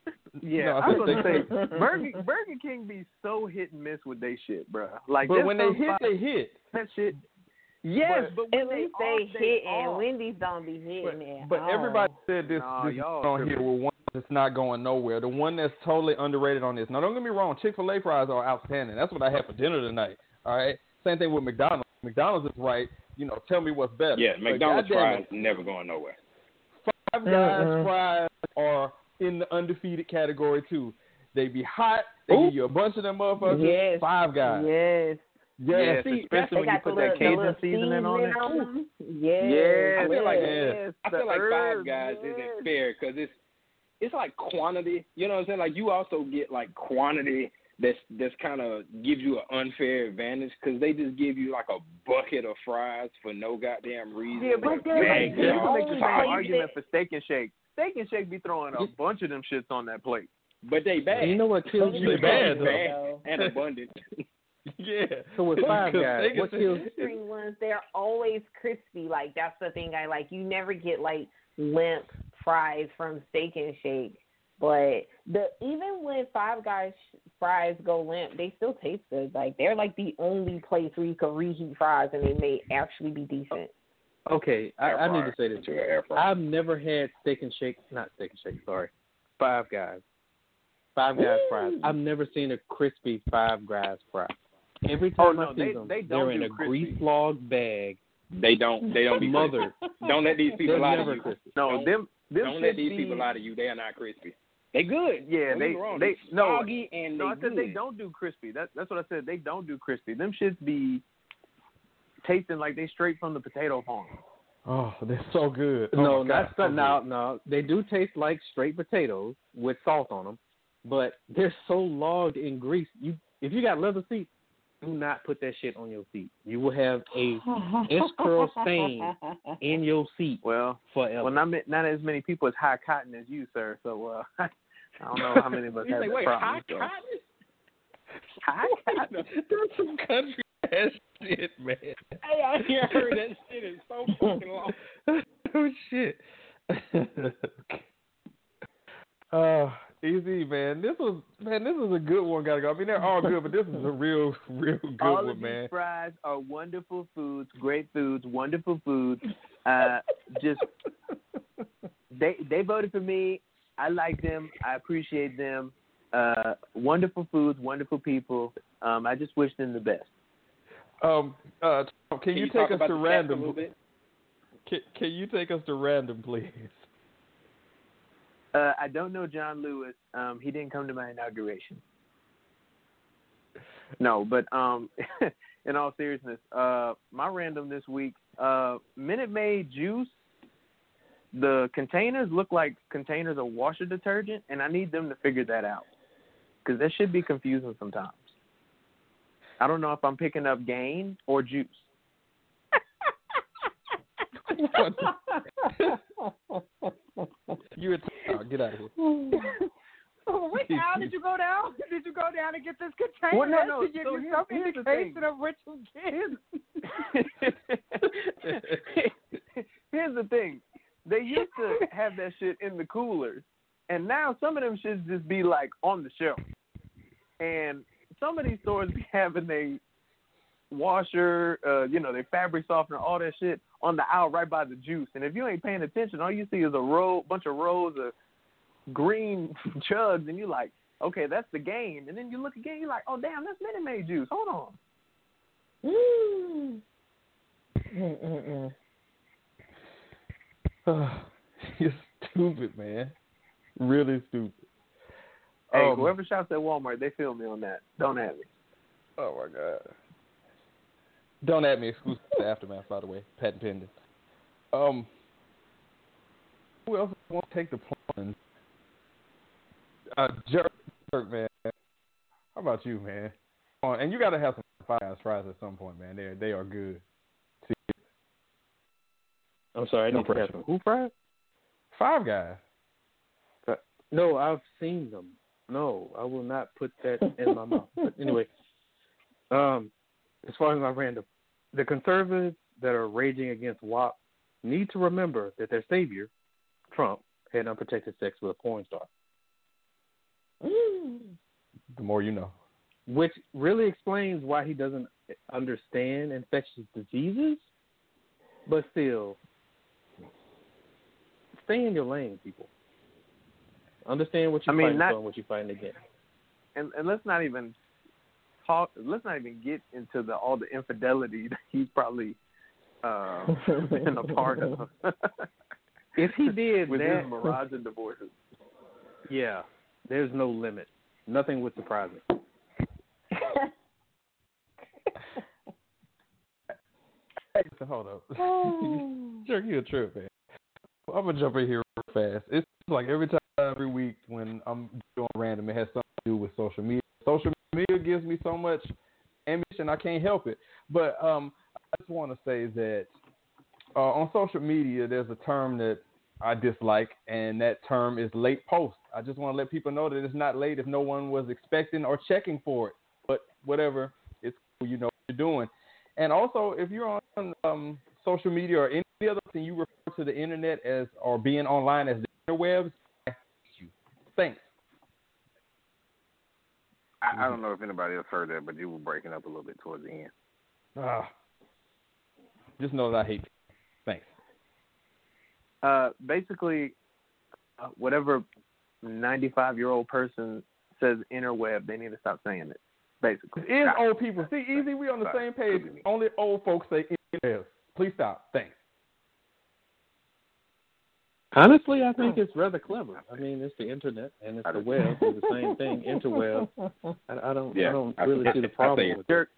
Yeah, No, I I was said gonna Steak- say Burger Burger King be so hit and miss with they shit, bro. Like, but when they hit, spots- they hit. that shit. Yes, but, when At least they, they off, they hit and. Wendy's don't be hitting it. But everybody said this, Nah, this y'all on here with one that's not going nowhere. The one that's totally underrated on this. Now, don't get me wrong, Chick Fil A fries are outstanding. That's what I had for dinner tonight. All right. Same thing with McDonald's. McDonald's is right. You know, tell me what's better. Yeah, McDonald's goddamn fries never going nowhere. Five Guys Mhm. fries are in the undefeated category too. They be hot. They Ooh. give you a bunch of them motherfuckers. Yes. Five Guys. Yes. Yeah, Yes, see, especially when you got the put little, that Cajun seasoning on it. seasoning Yes. Yes, I feel like- yes, I feel like Five Guys yes. isn't fair because it's it's like quantity. You know what I'm saying? Like you also get like quantity that's that's kind of gives you an unfair advantage because they just give you like a bucket of fries for no goddamn reason. Yeah, but they're like you can make the the same time. argument for Steak and Shake. Steak and Shake be throwing a bunch of them shits on that plate. But they bad. You know what kills They me? bad, though. bad and abundant. yeah. So with Five Guys, what say- kills String ones, they're always crispy. Like that's the thing I like. You never get like limp fries from Steak and Shake. But the even when Five Guys fries go limp, they still taste good. Like they're like the only place where you can reheat fries and they may actually be decent. Okay, I, I need to say this. To an air. I've never had steak and shake, not steak and shake, sorry, Five Guys. Five Guys mm. fries. I've never seen a crispy Five Guys fry. Every Oh, time no, I see they- them, they don't are in a crispy. grease log bag, They don't. They don't be mother. Don't let these people They're lie to you. crispy. No, Don't- them them Don't let these be, people lie to you. They are not crispy. They good. Yeah, Don't they me wrong. they They no. soggy and No, they I said good. they don't do crispy. That, that's what I said. They don't do crispy. Them shits be tasting like they straight from the potato farm. Oh, they're so good. Oh no, my not God, so, so no, no. They do taste like straight potatoes with salt on them, but they're so logged in grease. You, if you got leather seats, do not put that shit on your seat. You will have a S curl stain in your seat Well, forever. well, not not as many people as high cotton as you, sir. So uh, I don't know how many of us You have say, that wait, problem. hot so. cotton? High cotton. That's some country ass shit, man. Hey, I hear heard that shit is so fucking long. oh shit. uh, Ez man. This was man. This was a good one. Gotta go. I mean, they're all good, but this is a real, real good All one, of man. these fries are wonderful foods, great foods, wonderful foods. Uh, just they they voted for me. I like them. I appreciate them. Uh, wonderful foods, wonderful people. Um, I just wish them the best. Um, uh, can, Can you, you take us to the a random? bit? Can, can you take us to random, please? Uh, I don't know John Lewis. Um, he didn't come to my inauguration. No, but um, in all seriousness, uh, my random this week, uh, Minute Maid juice. The containers look like containers of washer detergent, and I need them to figure that out because that should be confusing sometimes. I don't know if I'm picking up gain or juice. you a oh, get out of here. Oh, Wait, how did you go down? Did you go down and get this container Well, no, no, to give so you here's- some indication of what you get? Here's the thing. They used to have that shit in the coolers, and now some of them should just be like on the shelf. And some of these stores be having a washer, uh, you know, their fabric softener, all that shit on the aisle right by the juice. And if you ain't paying attention, all you see is a row, bunch of rows of green chugs, and you're like, okay, that's the gain. And then you look again, you're like, oh damn, that's Minute Maid juice. Hold on. Mm-mm-mm. You're stupid, man. Really stupid. Hey, Um, whoever shops at Walmart, they feel me on that. Don't at me. Oh my god. Don't add me exclusive to Aftermath, by the way. Patent pending. Um, who else wants to take the plunge? Uh, jerk, jerk, man. How about you, man? Come on, and you got to have some fire fries at some point, man. They they are good. I'm sorry, I No didn't catch pressure. them. Who fried? Five Guys. No, I've seen them. No, I will not put that in my mouth. But anyway, um, as far as my random, the conservatives that are raging against WAP need to remember that their savior, Trump, had unprotected sex with a porn star, mm. The more you know. which really explains why he doesn't understand infectious diseases. But still, stay in your lane, people. Understand what you're I mean, fighting not- for and what you're fighting against. And, and let's not even talk. Let's not even get into the all the infidelity that he's probably uh, been a part of. If he did with that, his mirage of divorces. yeah, there's no limit. Nothing would surprise me. Hey, so hold up. Jerk, you a trip, man. I'm gonna jump in here real fast. It's like every time, every week when I'm doing random, it has something to do with social media. Social media gives me so much ambition, I can't help it. But um, I just want to say that uh, on social media, there's a term that I dislike, and that term is late post. I just want to let people know that it's not late if no one was expecting or checking for it. But whatever, it's cool. You know what you're doing. And also, if you're on um, social media or any other thing you refer to the internet as or being online as the interwebs, hate you. Thanks. I, I don't know if anybody else heard that, but you were breaking up a little bit towards the end. Ah. Just know that I hate you. Thanks. Uh, basically, uh, whatever 95 year old person says interweb, they need to stop saying it. Basically, It is old people. See, Ez, we on the Sorry. same page. Only old folks say interwebs. Please stop. Thanks. Honestly, I think it's rather clever. I mean, it's the internet and it's the web. It's the same thing. Interweb. I, I don't. Yeah, I don't I- really I- see the I problem say with it.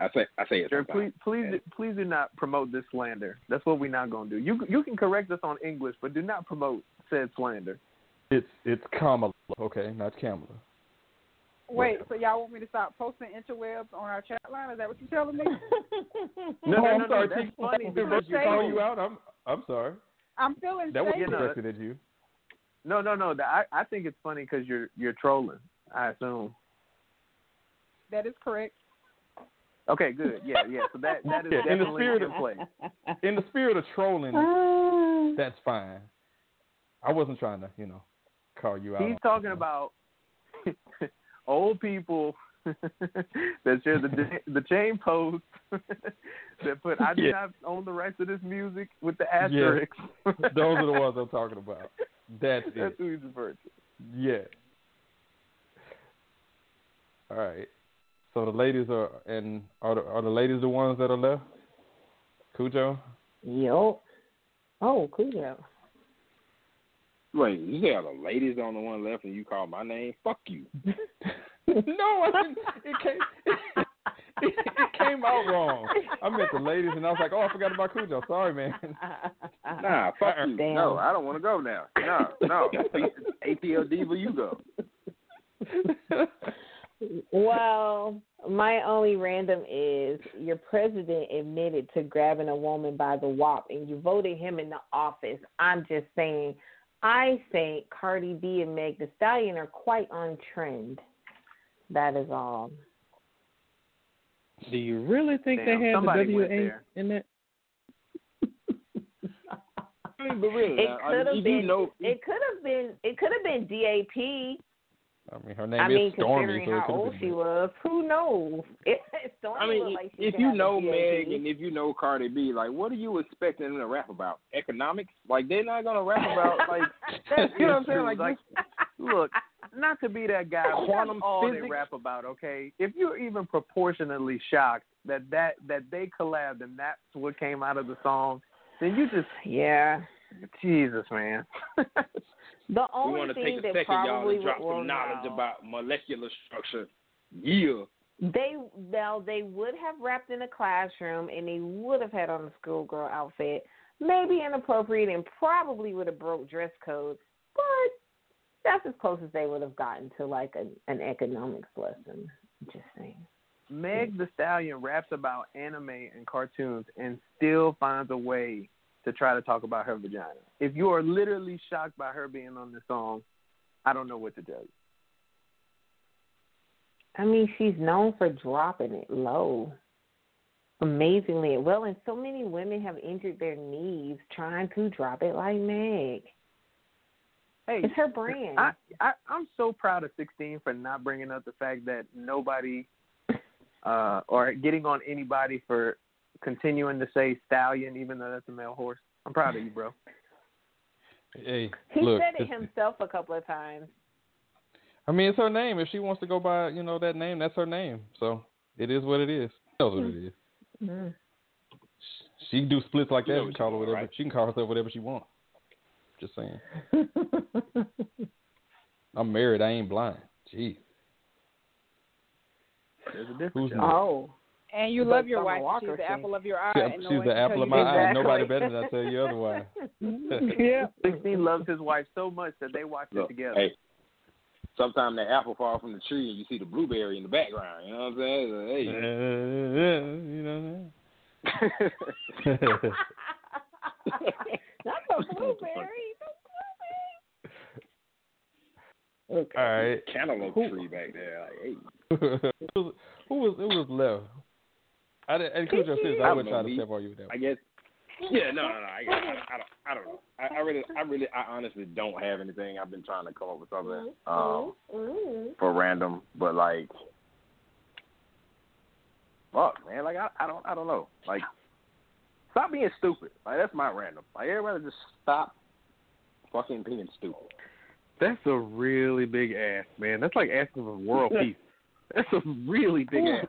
I say I say it. Dirk, sometimes. please, please, please do not promote this slander. That's what we're not going to do. You you can correct us on English, but do not promote said slander. It's it's Kamala, okay, not Kamala. Wait, so y'all want me to stop posting interwebs on our chat line? Is that what you're telling me? No, Oh, no, I'm no, sorry. no, that's funny because you call you out? I'm I'm sorry. I'm feeling That was shady. directed at you. No, no, no. I I think it's funny because you're you're trolling. I assume. That is correct. Okay, good. Yeah, yeah. So that that is Yeah, in the definitely spirit of- play. In the spirit of trolling, ah. that's fine. I wasn't trying to, you know, call you out. He's talking about old people that share the the chain post that put I do Yeah. not own the rights to this music with the Yeah. Those are the ones I'm talking about. That's That's it. who he's referring to. Yeah. All right. So the ladies are and are the, are the ladies the ones that are left? Khujoe. Yo. Oh, Khujoe. Wait, you say are the ladies on the one left and you call my name? Fuck you. no, I didn't. It came. It, came out wrong. I meant the ladies, and I was like, "Oh, I forgot about Khujoe. Sorry, man." Nah, fuck you. Damn. No, I don't want to go now. No, no. ATL Diva, you go. Well, my only random is your president admitted to grabbing a woman by the wop and you voted him in the office. I'm just saying, I think Cardi B and Meg The Stallion are quite on trend. That is all. Do you really think Damn, they had the somebody WA in that? I mean, but really, It now, I could mean, have been. you know, it could have been. It could have been DAP. I mean, her name I is mean, Stormy, considering so how old she was, who knows? It, Stormy I mean, like she if you know a Meg and if you know Cardi B, like, what are you expecting them to rap about? Economics? Like, they're not gonna rap about like, you know what I'm saying? Like, Like, look, not to be that guy, Quantum that's all they physics? rap about. Okay, if you're even proportionately shocked that that that they collabed and that's what came out of the song, then you just yeah, Jesus, man. the we only want to thing take a that second, y'all, probably to drop some knowledge know- about molecular structure. Yeah. They now they would have rapped in a classroom and they would have had on a schoolgirl outfit, maybe inappropriate and probably would have broke dress codes, but that's as close as they would have gotten to like an, an economics lesson. Just saying. Meg the Stallion raps about anime and cartoons and still finds a way to try to talk about her vagina. If you are literally shocked by her being on the song, I don't know what to tell you. I mean, she's known for dropping it low. Amazingly well, and so many women have injured their knees trying to drop it like Meg. Hey, It's her brand. I, I I'm so proud of 16 for not bringing up the fact that nobody uh or getting on anybody for continuing to say stallion even though that's a male horse. I'm proud of you, bro. Hey, He look, said it himself a couple of times. I mean, it's her name. If she wants to go by, you know, that name, that's her name. So it is what it is. She knows what it is. Mm. She can do splits like You that. know She call her whatever. right? She can call herself whatever she wants. Just saying. I'm married. I ain't blind. Jeez. There's a difference. Who's Oh. And you love your Summer wife. Walker She's the thinks- apple of your eye. She- and no she's the apple of you my eye. Nobody better than I tell you otherwise. yeah. 16 loves his wife so much that they watch it together. hey, sometimes the apple falls from the tree and you see the blueberry in the background. You know what I'm saying? Hey, yeah, you know Not the blueberry. All right. Cantaloupe Who- tree back there. Like, hey. who, was, who was who was left? I didn't. And Khujoe says I I would try to me. step on you with that. I guess. Yeah, no, no, no. I, I, I don't. I don't know. I, I really, I really, I honestly don't have anything. I've been trying to come up with something um, Mm-hmm. for random, but like, fuck, man. Like, I, I don't, I don't know. Like, stop being stupid. Like, that's my random. Like, everybody just stop fucking being stupid. That's a really big ask, man. That's like asking for world peace. That's a really big ask.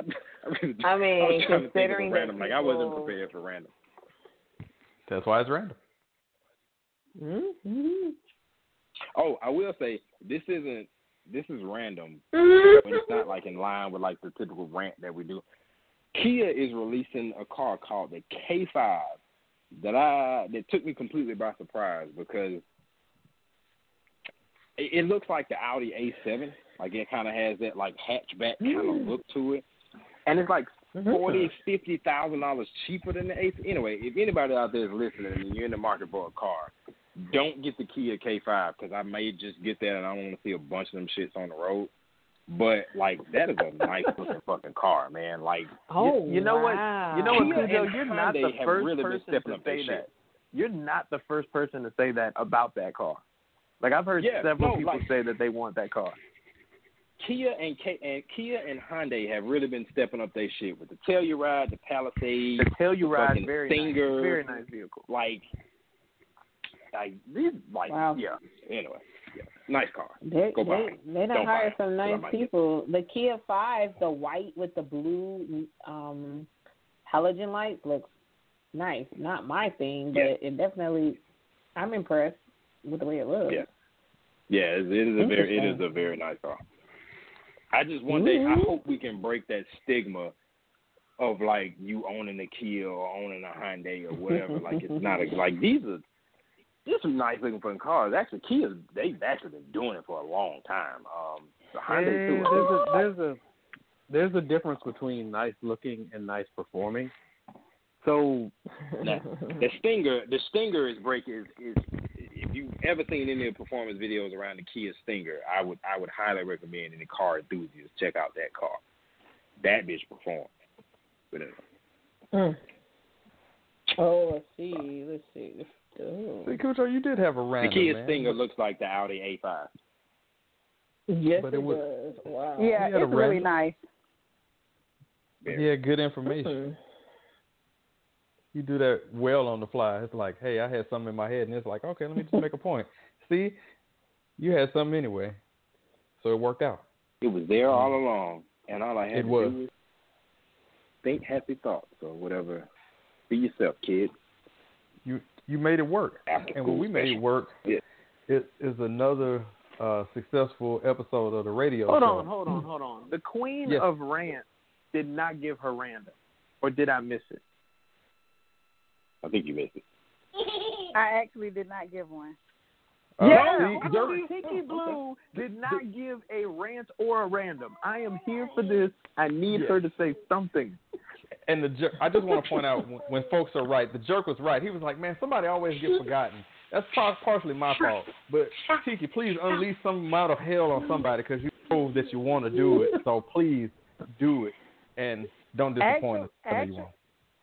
I, really, I mean, was trying to think of a considering that random. Like, I wasn't prepared for random. That's why it's random. Mm-hmm. Oh, I will say this isn't this is random, Mm-hmm. but it's not like in line with like the typical rant that we do. Kia is releasing a car called the K5 that I that took me completely by surprise because it, it looks like the Audi A7. Like it kind of has that like hatchback kind of look to it, and it's like mm-hmm. forty, fifty thousand dollars cheaper than the A. Anyway, if anybody out there is listening and you're in the market for a car, don't get the Kia K5 because I may just get that and I don't want to see a bunch of them shits on the road. But like that is a nice looking fucking car, man. Like Oh, you, you know wow. what? You know what, and You're not the first really person to say that. You're not the first person to say that about that car. Like I've heard Yeah, several no, people like- say that they want that car. Kia and K and Kia and Hyundai have really been stepping up their shit with the Telluride, the Palisade, The Telluride, fucking very Stinger, nice, very nice vehicle. like, like these, like, Wow. yeah. Anyway, yeah, nice car. They Go they it. they done Don't buy hired some nice might get people. The Kia Five, the white with the blue um halogen lights looks nice. Not my thing, but Yeah. it definitely. I'm impressed with the way it looks. Yeah. Yeah, it, it is a very, it is a very nice car. I just one day I Mhm. hope we can break that stigma of like you owning a Kia or owning a Hyundai or whatever. like it's not a like these are these some nice looking fucking cars. Actually, Kia's they've actually been doing it for a long time. Um, the Hyundai Yeah, too. there's a there's a there's a difference between nice looking and nice performing. So Now, the Stinger, the Stinger is break is, is if you've ever seen any of the performance videos around the Kia Stinger, I would I would highly recommend any car enthusiast check out that car. That bitch performs. But anyway. Mm. Oh, let's see. Let's see. Oh. See, Khujoe, you did have a the Kia man. Stinger looks like the Audi A5. Yes, But it, it was- does. Wow. Yeah, He had a it's really nice. Yeah, good information. Mhm. You do that well on the fly. It's like, hey, I had something in my head, and it's like, okay, let me just make a point. See, you had something anyway, so it worked out. It was there all along. and all I had It to was. do was think happy thoughts or whatever. Be yourself, kid. You you made it work, After and when we made it work, Yeah. it is another uh, successful episode of the radio Hold show. on, hold on, hold on. The queen Yes. of rant did not give her random, or did I miss it? I think you missed it. I actually did not give one. Uh, yeah, see, you're- Tiki Blue did not give a rant or a random. I am here for this. I need Yeah. her to say something. And the jerk, I just want to point out when, when folks are right, the jerk was right. He was like, "Man, somebody always gets forgotten." That's partially my fault. But Tiki, please unleash some amount of hell on somebody because you know that you want to do it. So please do it and don't disappoint us. Some you Actually, won't.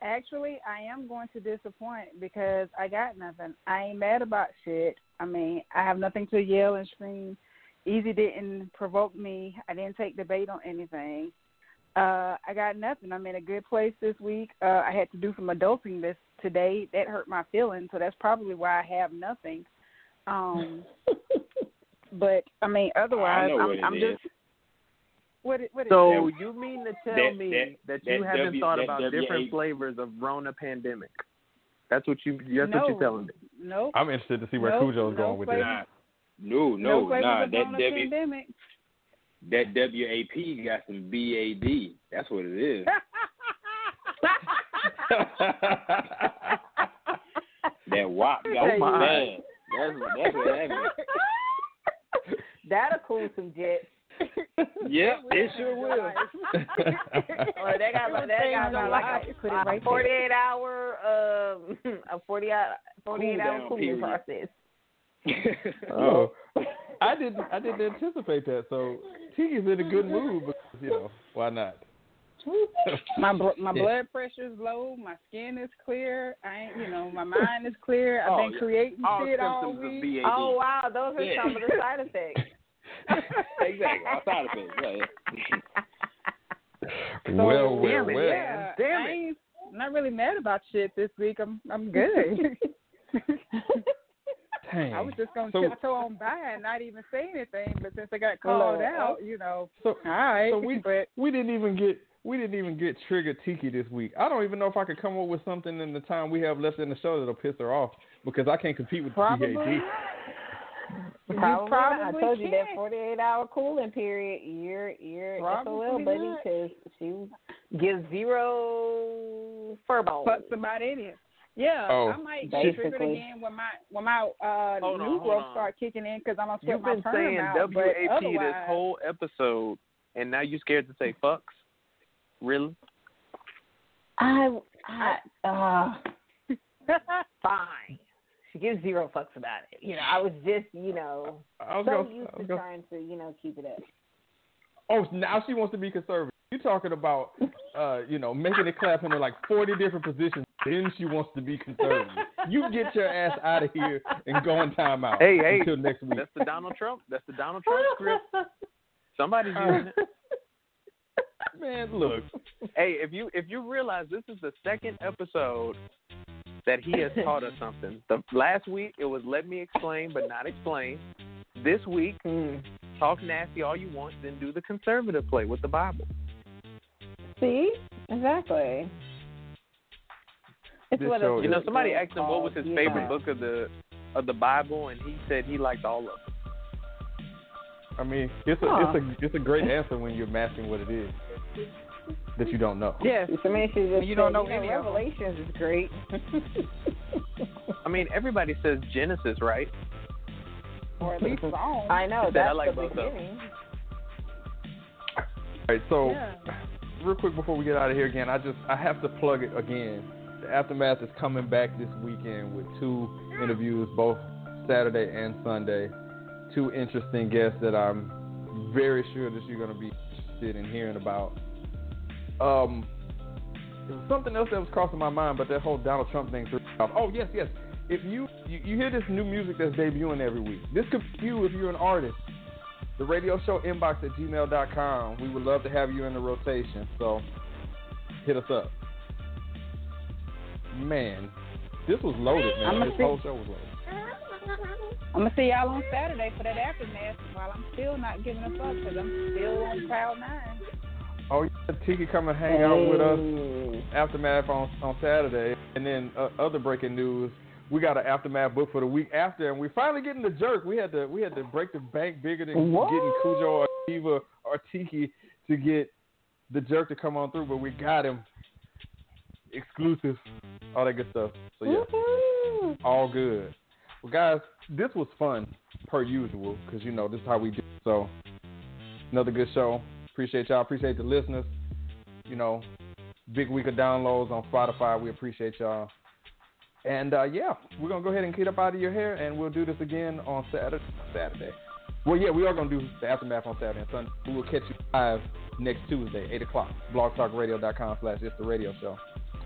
Actually, I am going to disappoint because I got nothing. I ain't mad about shit. I mean, I have nothing to yell and scream. Ez didn't provoke me. I didn't take the bait on anything. Uh, I got nothing. I'm in a good place this week. Uh, I had to do some adulting this today. That hurt my feelings, so that's probably why I have nothing. Um, but I mean, otherwise, know I'm, I'm just. What it, what is So it? you mean to tell That- me that- that, you that haven't W- thought about W different eight- flavors of Rona pandemic? That's what you. That's no, what you're telling me. Nope. I'm interested to see where Nope, Khujoe's no going with flavor. this. No, no, no, flavors nah. of That Rona W pandemic. that WAP got some BAD. That's what it is. that WAP got Oh, some my. bad. That's what that's what that. That'll cool some jets. Yep, it sure will. Or they got like that got my like life. a, Put it a right there. 48 hour um a 40 hour 48 Cool hour down cooling process. Oh, I didn't. I didn't anticipate that. So Tiki's in a good mood because you know why not? My bl- my Yeah. blood pressure is low. My skin is clear. I ain't, you know, my mind is clear. I've Oh, been yeah. creating All shit all week. Oh wow, those are Yeah. some of the side effects. exactly. All side effects. Yeah, So, well, well, damn it, well. Yeah, Damn I it. ain't not really mad about shit this week. I'm I'm good. Dang. I was just gonna So- tiptoe on by and not even say anything, but since I got called Hello. out, oh. you know, So, all right. so we but we didn't even get we didn't even get triggered Tiki this week. I don't even know if I could come up with something in the time we have left in the show that'll piss her off because I can't compete with Probably. BAD. You Probably, not. I probably told you that 48 hour cooling period. You're you're SOL, buddy, because she gives zero furball. fucks about any. Yeah, Oh. I might get triggered Basically. again when my when my uh Hold on, new hold growth on. start kicking in because I'm gonna sweat You've my been perm saying out. WAP this whole episode, and now you're scared to say fucks? Really? I, I, uh, fine. She gives zero fucks about it. You know, I was just, you know, I was so gonna, used I was to gonna trying to, you know, keep it up. Oh, now she wants to be conservative. You're talking about, uh, you know, making it clap into like 40 different positions. Then she wants to be conservative. You get your ass out of here and go in timeout Hey, hey, until next week. That's the Donald Trump. That's the Donald Trump script. Somebody's using it. Man, look. Hey, if you if you realize this is the second episode that he has taught us something. The last week it was let me explain but not explain. This week, hmm. talk nasty all you want, then do the conservative play with the Bible. See? Exactly. It's This what show You know, somebody asked him what was his you favorite know. book of the of the Bible, and he said he liked all of them. I mean, it's a Huh. it's a it's a great answer when you're masking what it is that you don't know. yes, I mean, she just You don't know you know any. Revelations is great. I mean, everybody says Genesis, right? or at least wrong. I know Said that's I like the both beginning. All right, so Yeah. real quick before we get out of here again, I just I have to plug it again. The aftermath is coming back this weekend with two interviews, both Saturday and Sunday. Two interesting guests that I'm very sure that you're going to be interested in hearing about. Um, there was something else that was crossing my mind, but that whole Donald Trump thing threw off. Oh yes, yes. If you, you you hear this new music that's debuting every week, this could be you if you're an artist. The radio show inbox at gmail.com. We would love to have you in the rotation. So hit us up. Man, this was loaded, man. This see- whole show was loaded. I'm gonna see y'all on Saturday for that aftermath. While I'm still not giving a fuck because I'm still on cloud nine. Oh, yeah, Tiki come and hang out with us aftermath on on Saturday, and then uh, other breaking news. We got an aftermath book for the week after, and we finally getting the jerk. We had to we had to break the bank bigger than What? getting Khujoe or Eva or Tiki to get the jerk to come on through, but we got him exclusive, all that good stuff. So yeah, all good. Well, guys, this was fun per usual because you know this is how we do. So another good show. Appreciate y'all. Appreciate the listeners. You know, big week of downloads on Spotify. We appreciate y'all. And uh, yeah, we're gonna go ahead and get up out of your hair, and we'll do this again on Saturday. Saturday. Well, yeah, we are gonna do the aftermath on Saturday and Sunday. We will catch you live next Tuesday, eight o'clock. BlogTalkRadio.com slash It's the Radio Show.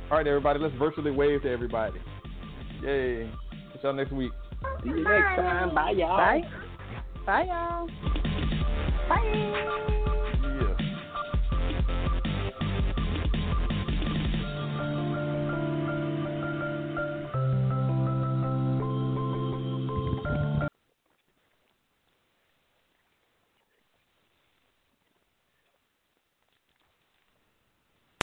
All right, everybody, let's virtually wave to everybody. Yay! Catch y'all next week. See you next time. Bye, y'all. Bye. Bye, y'all.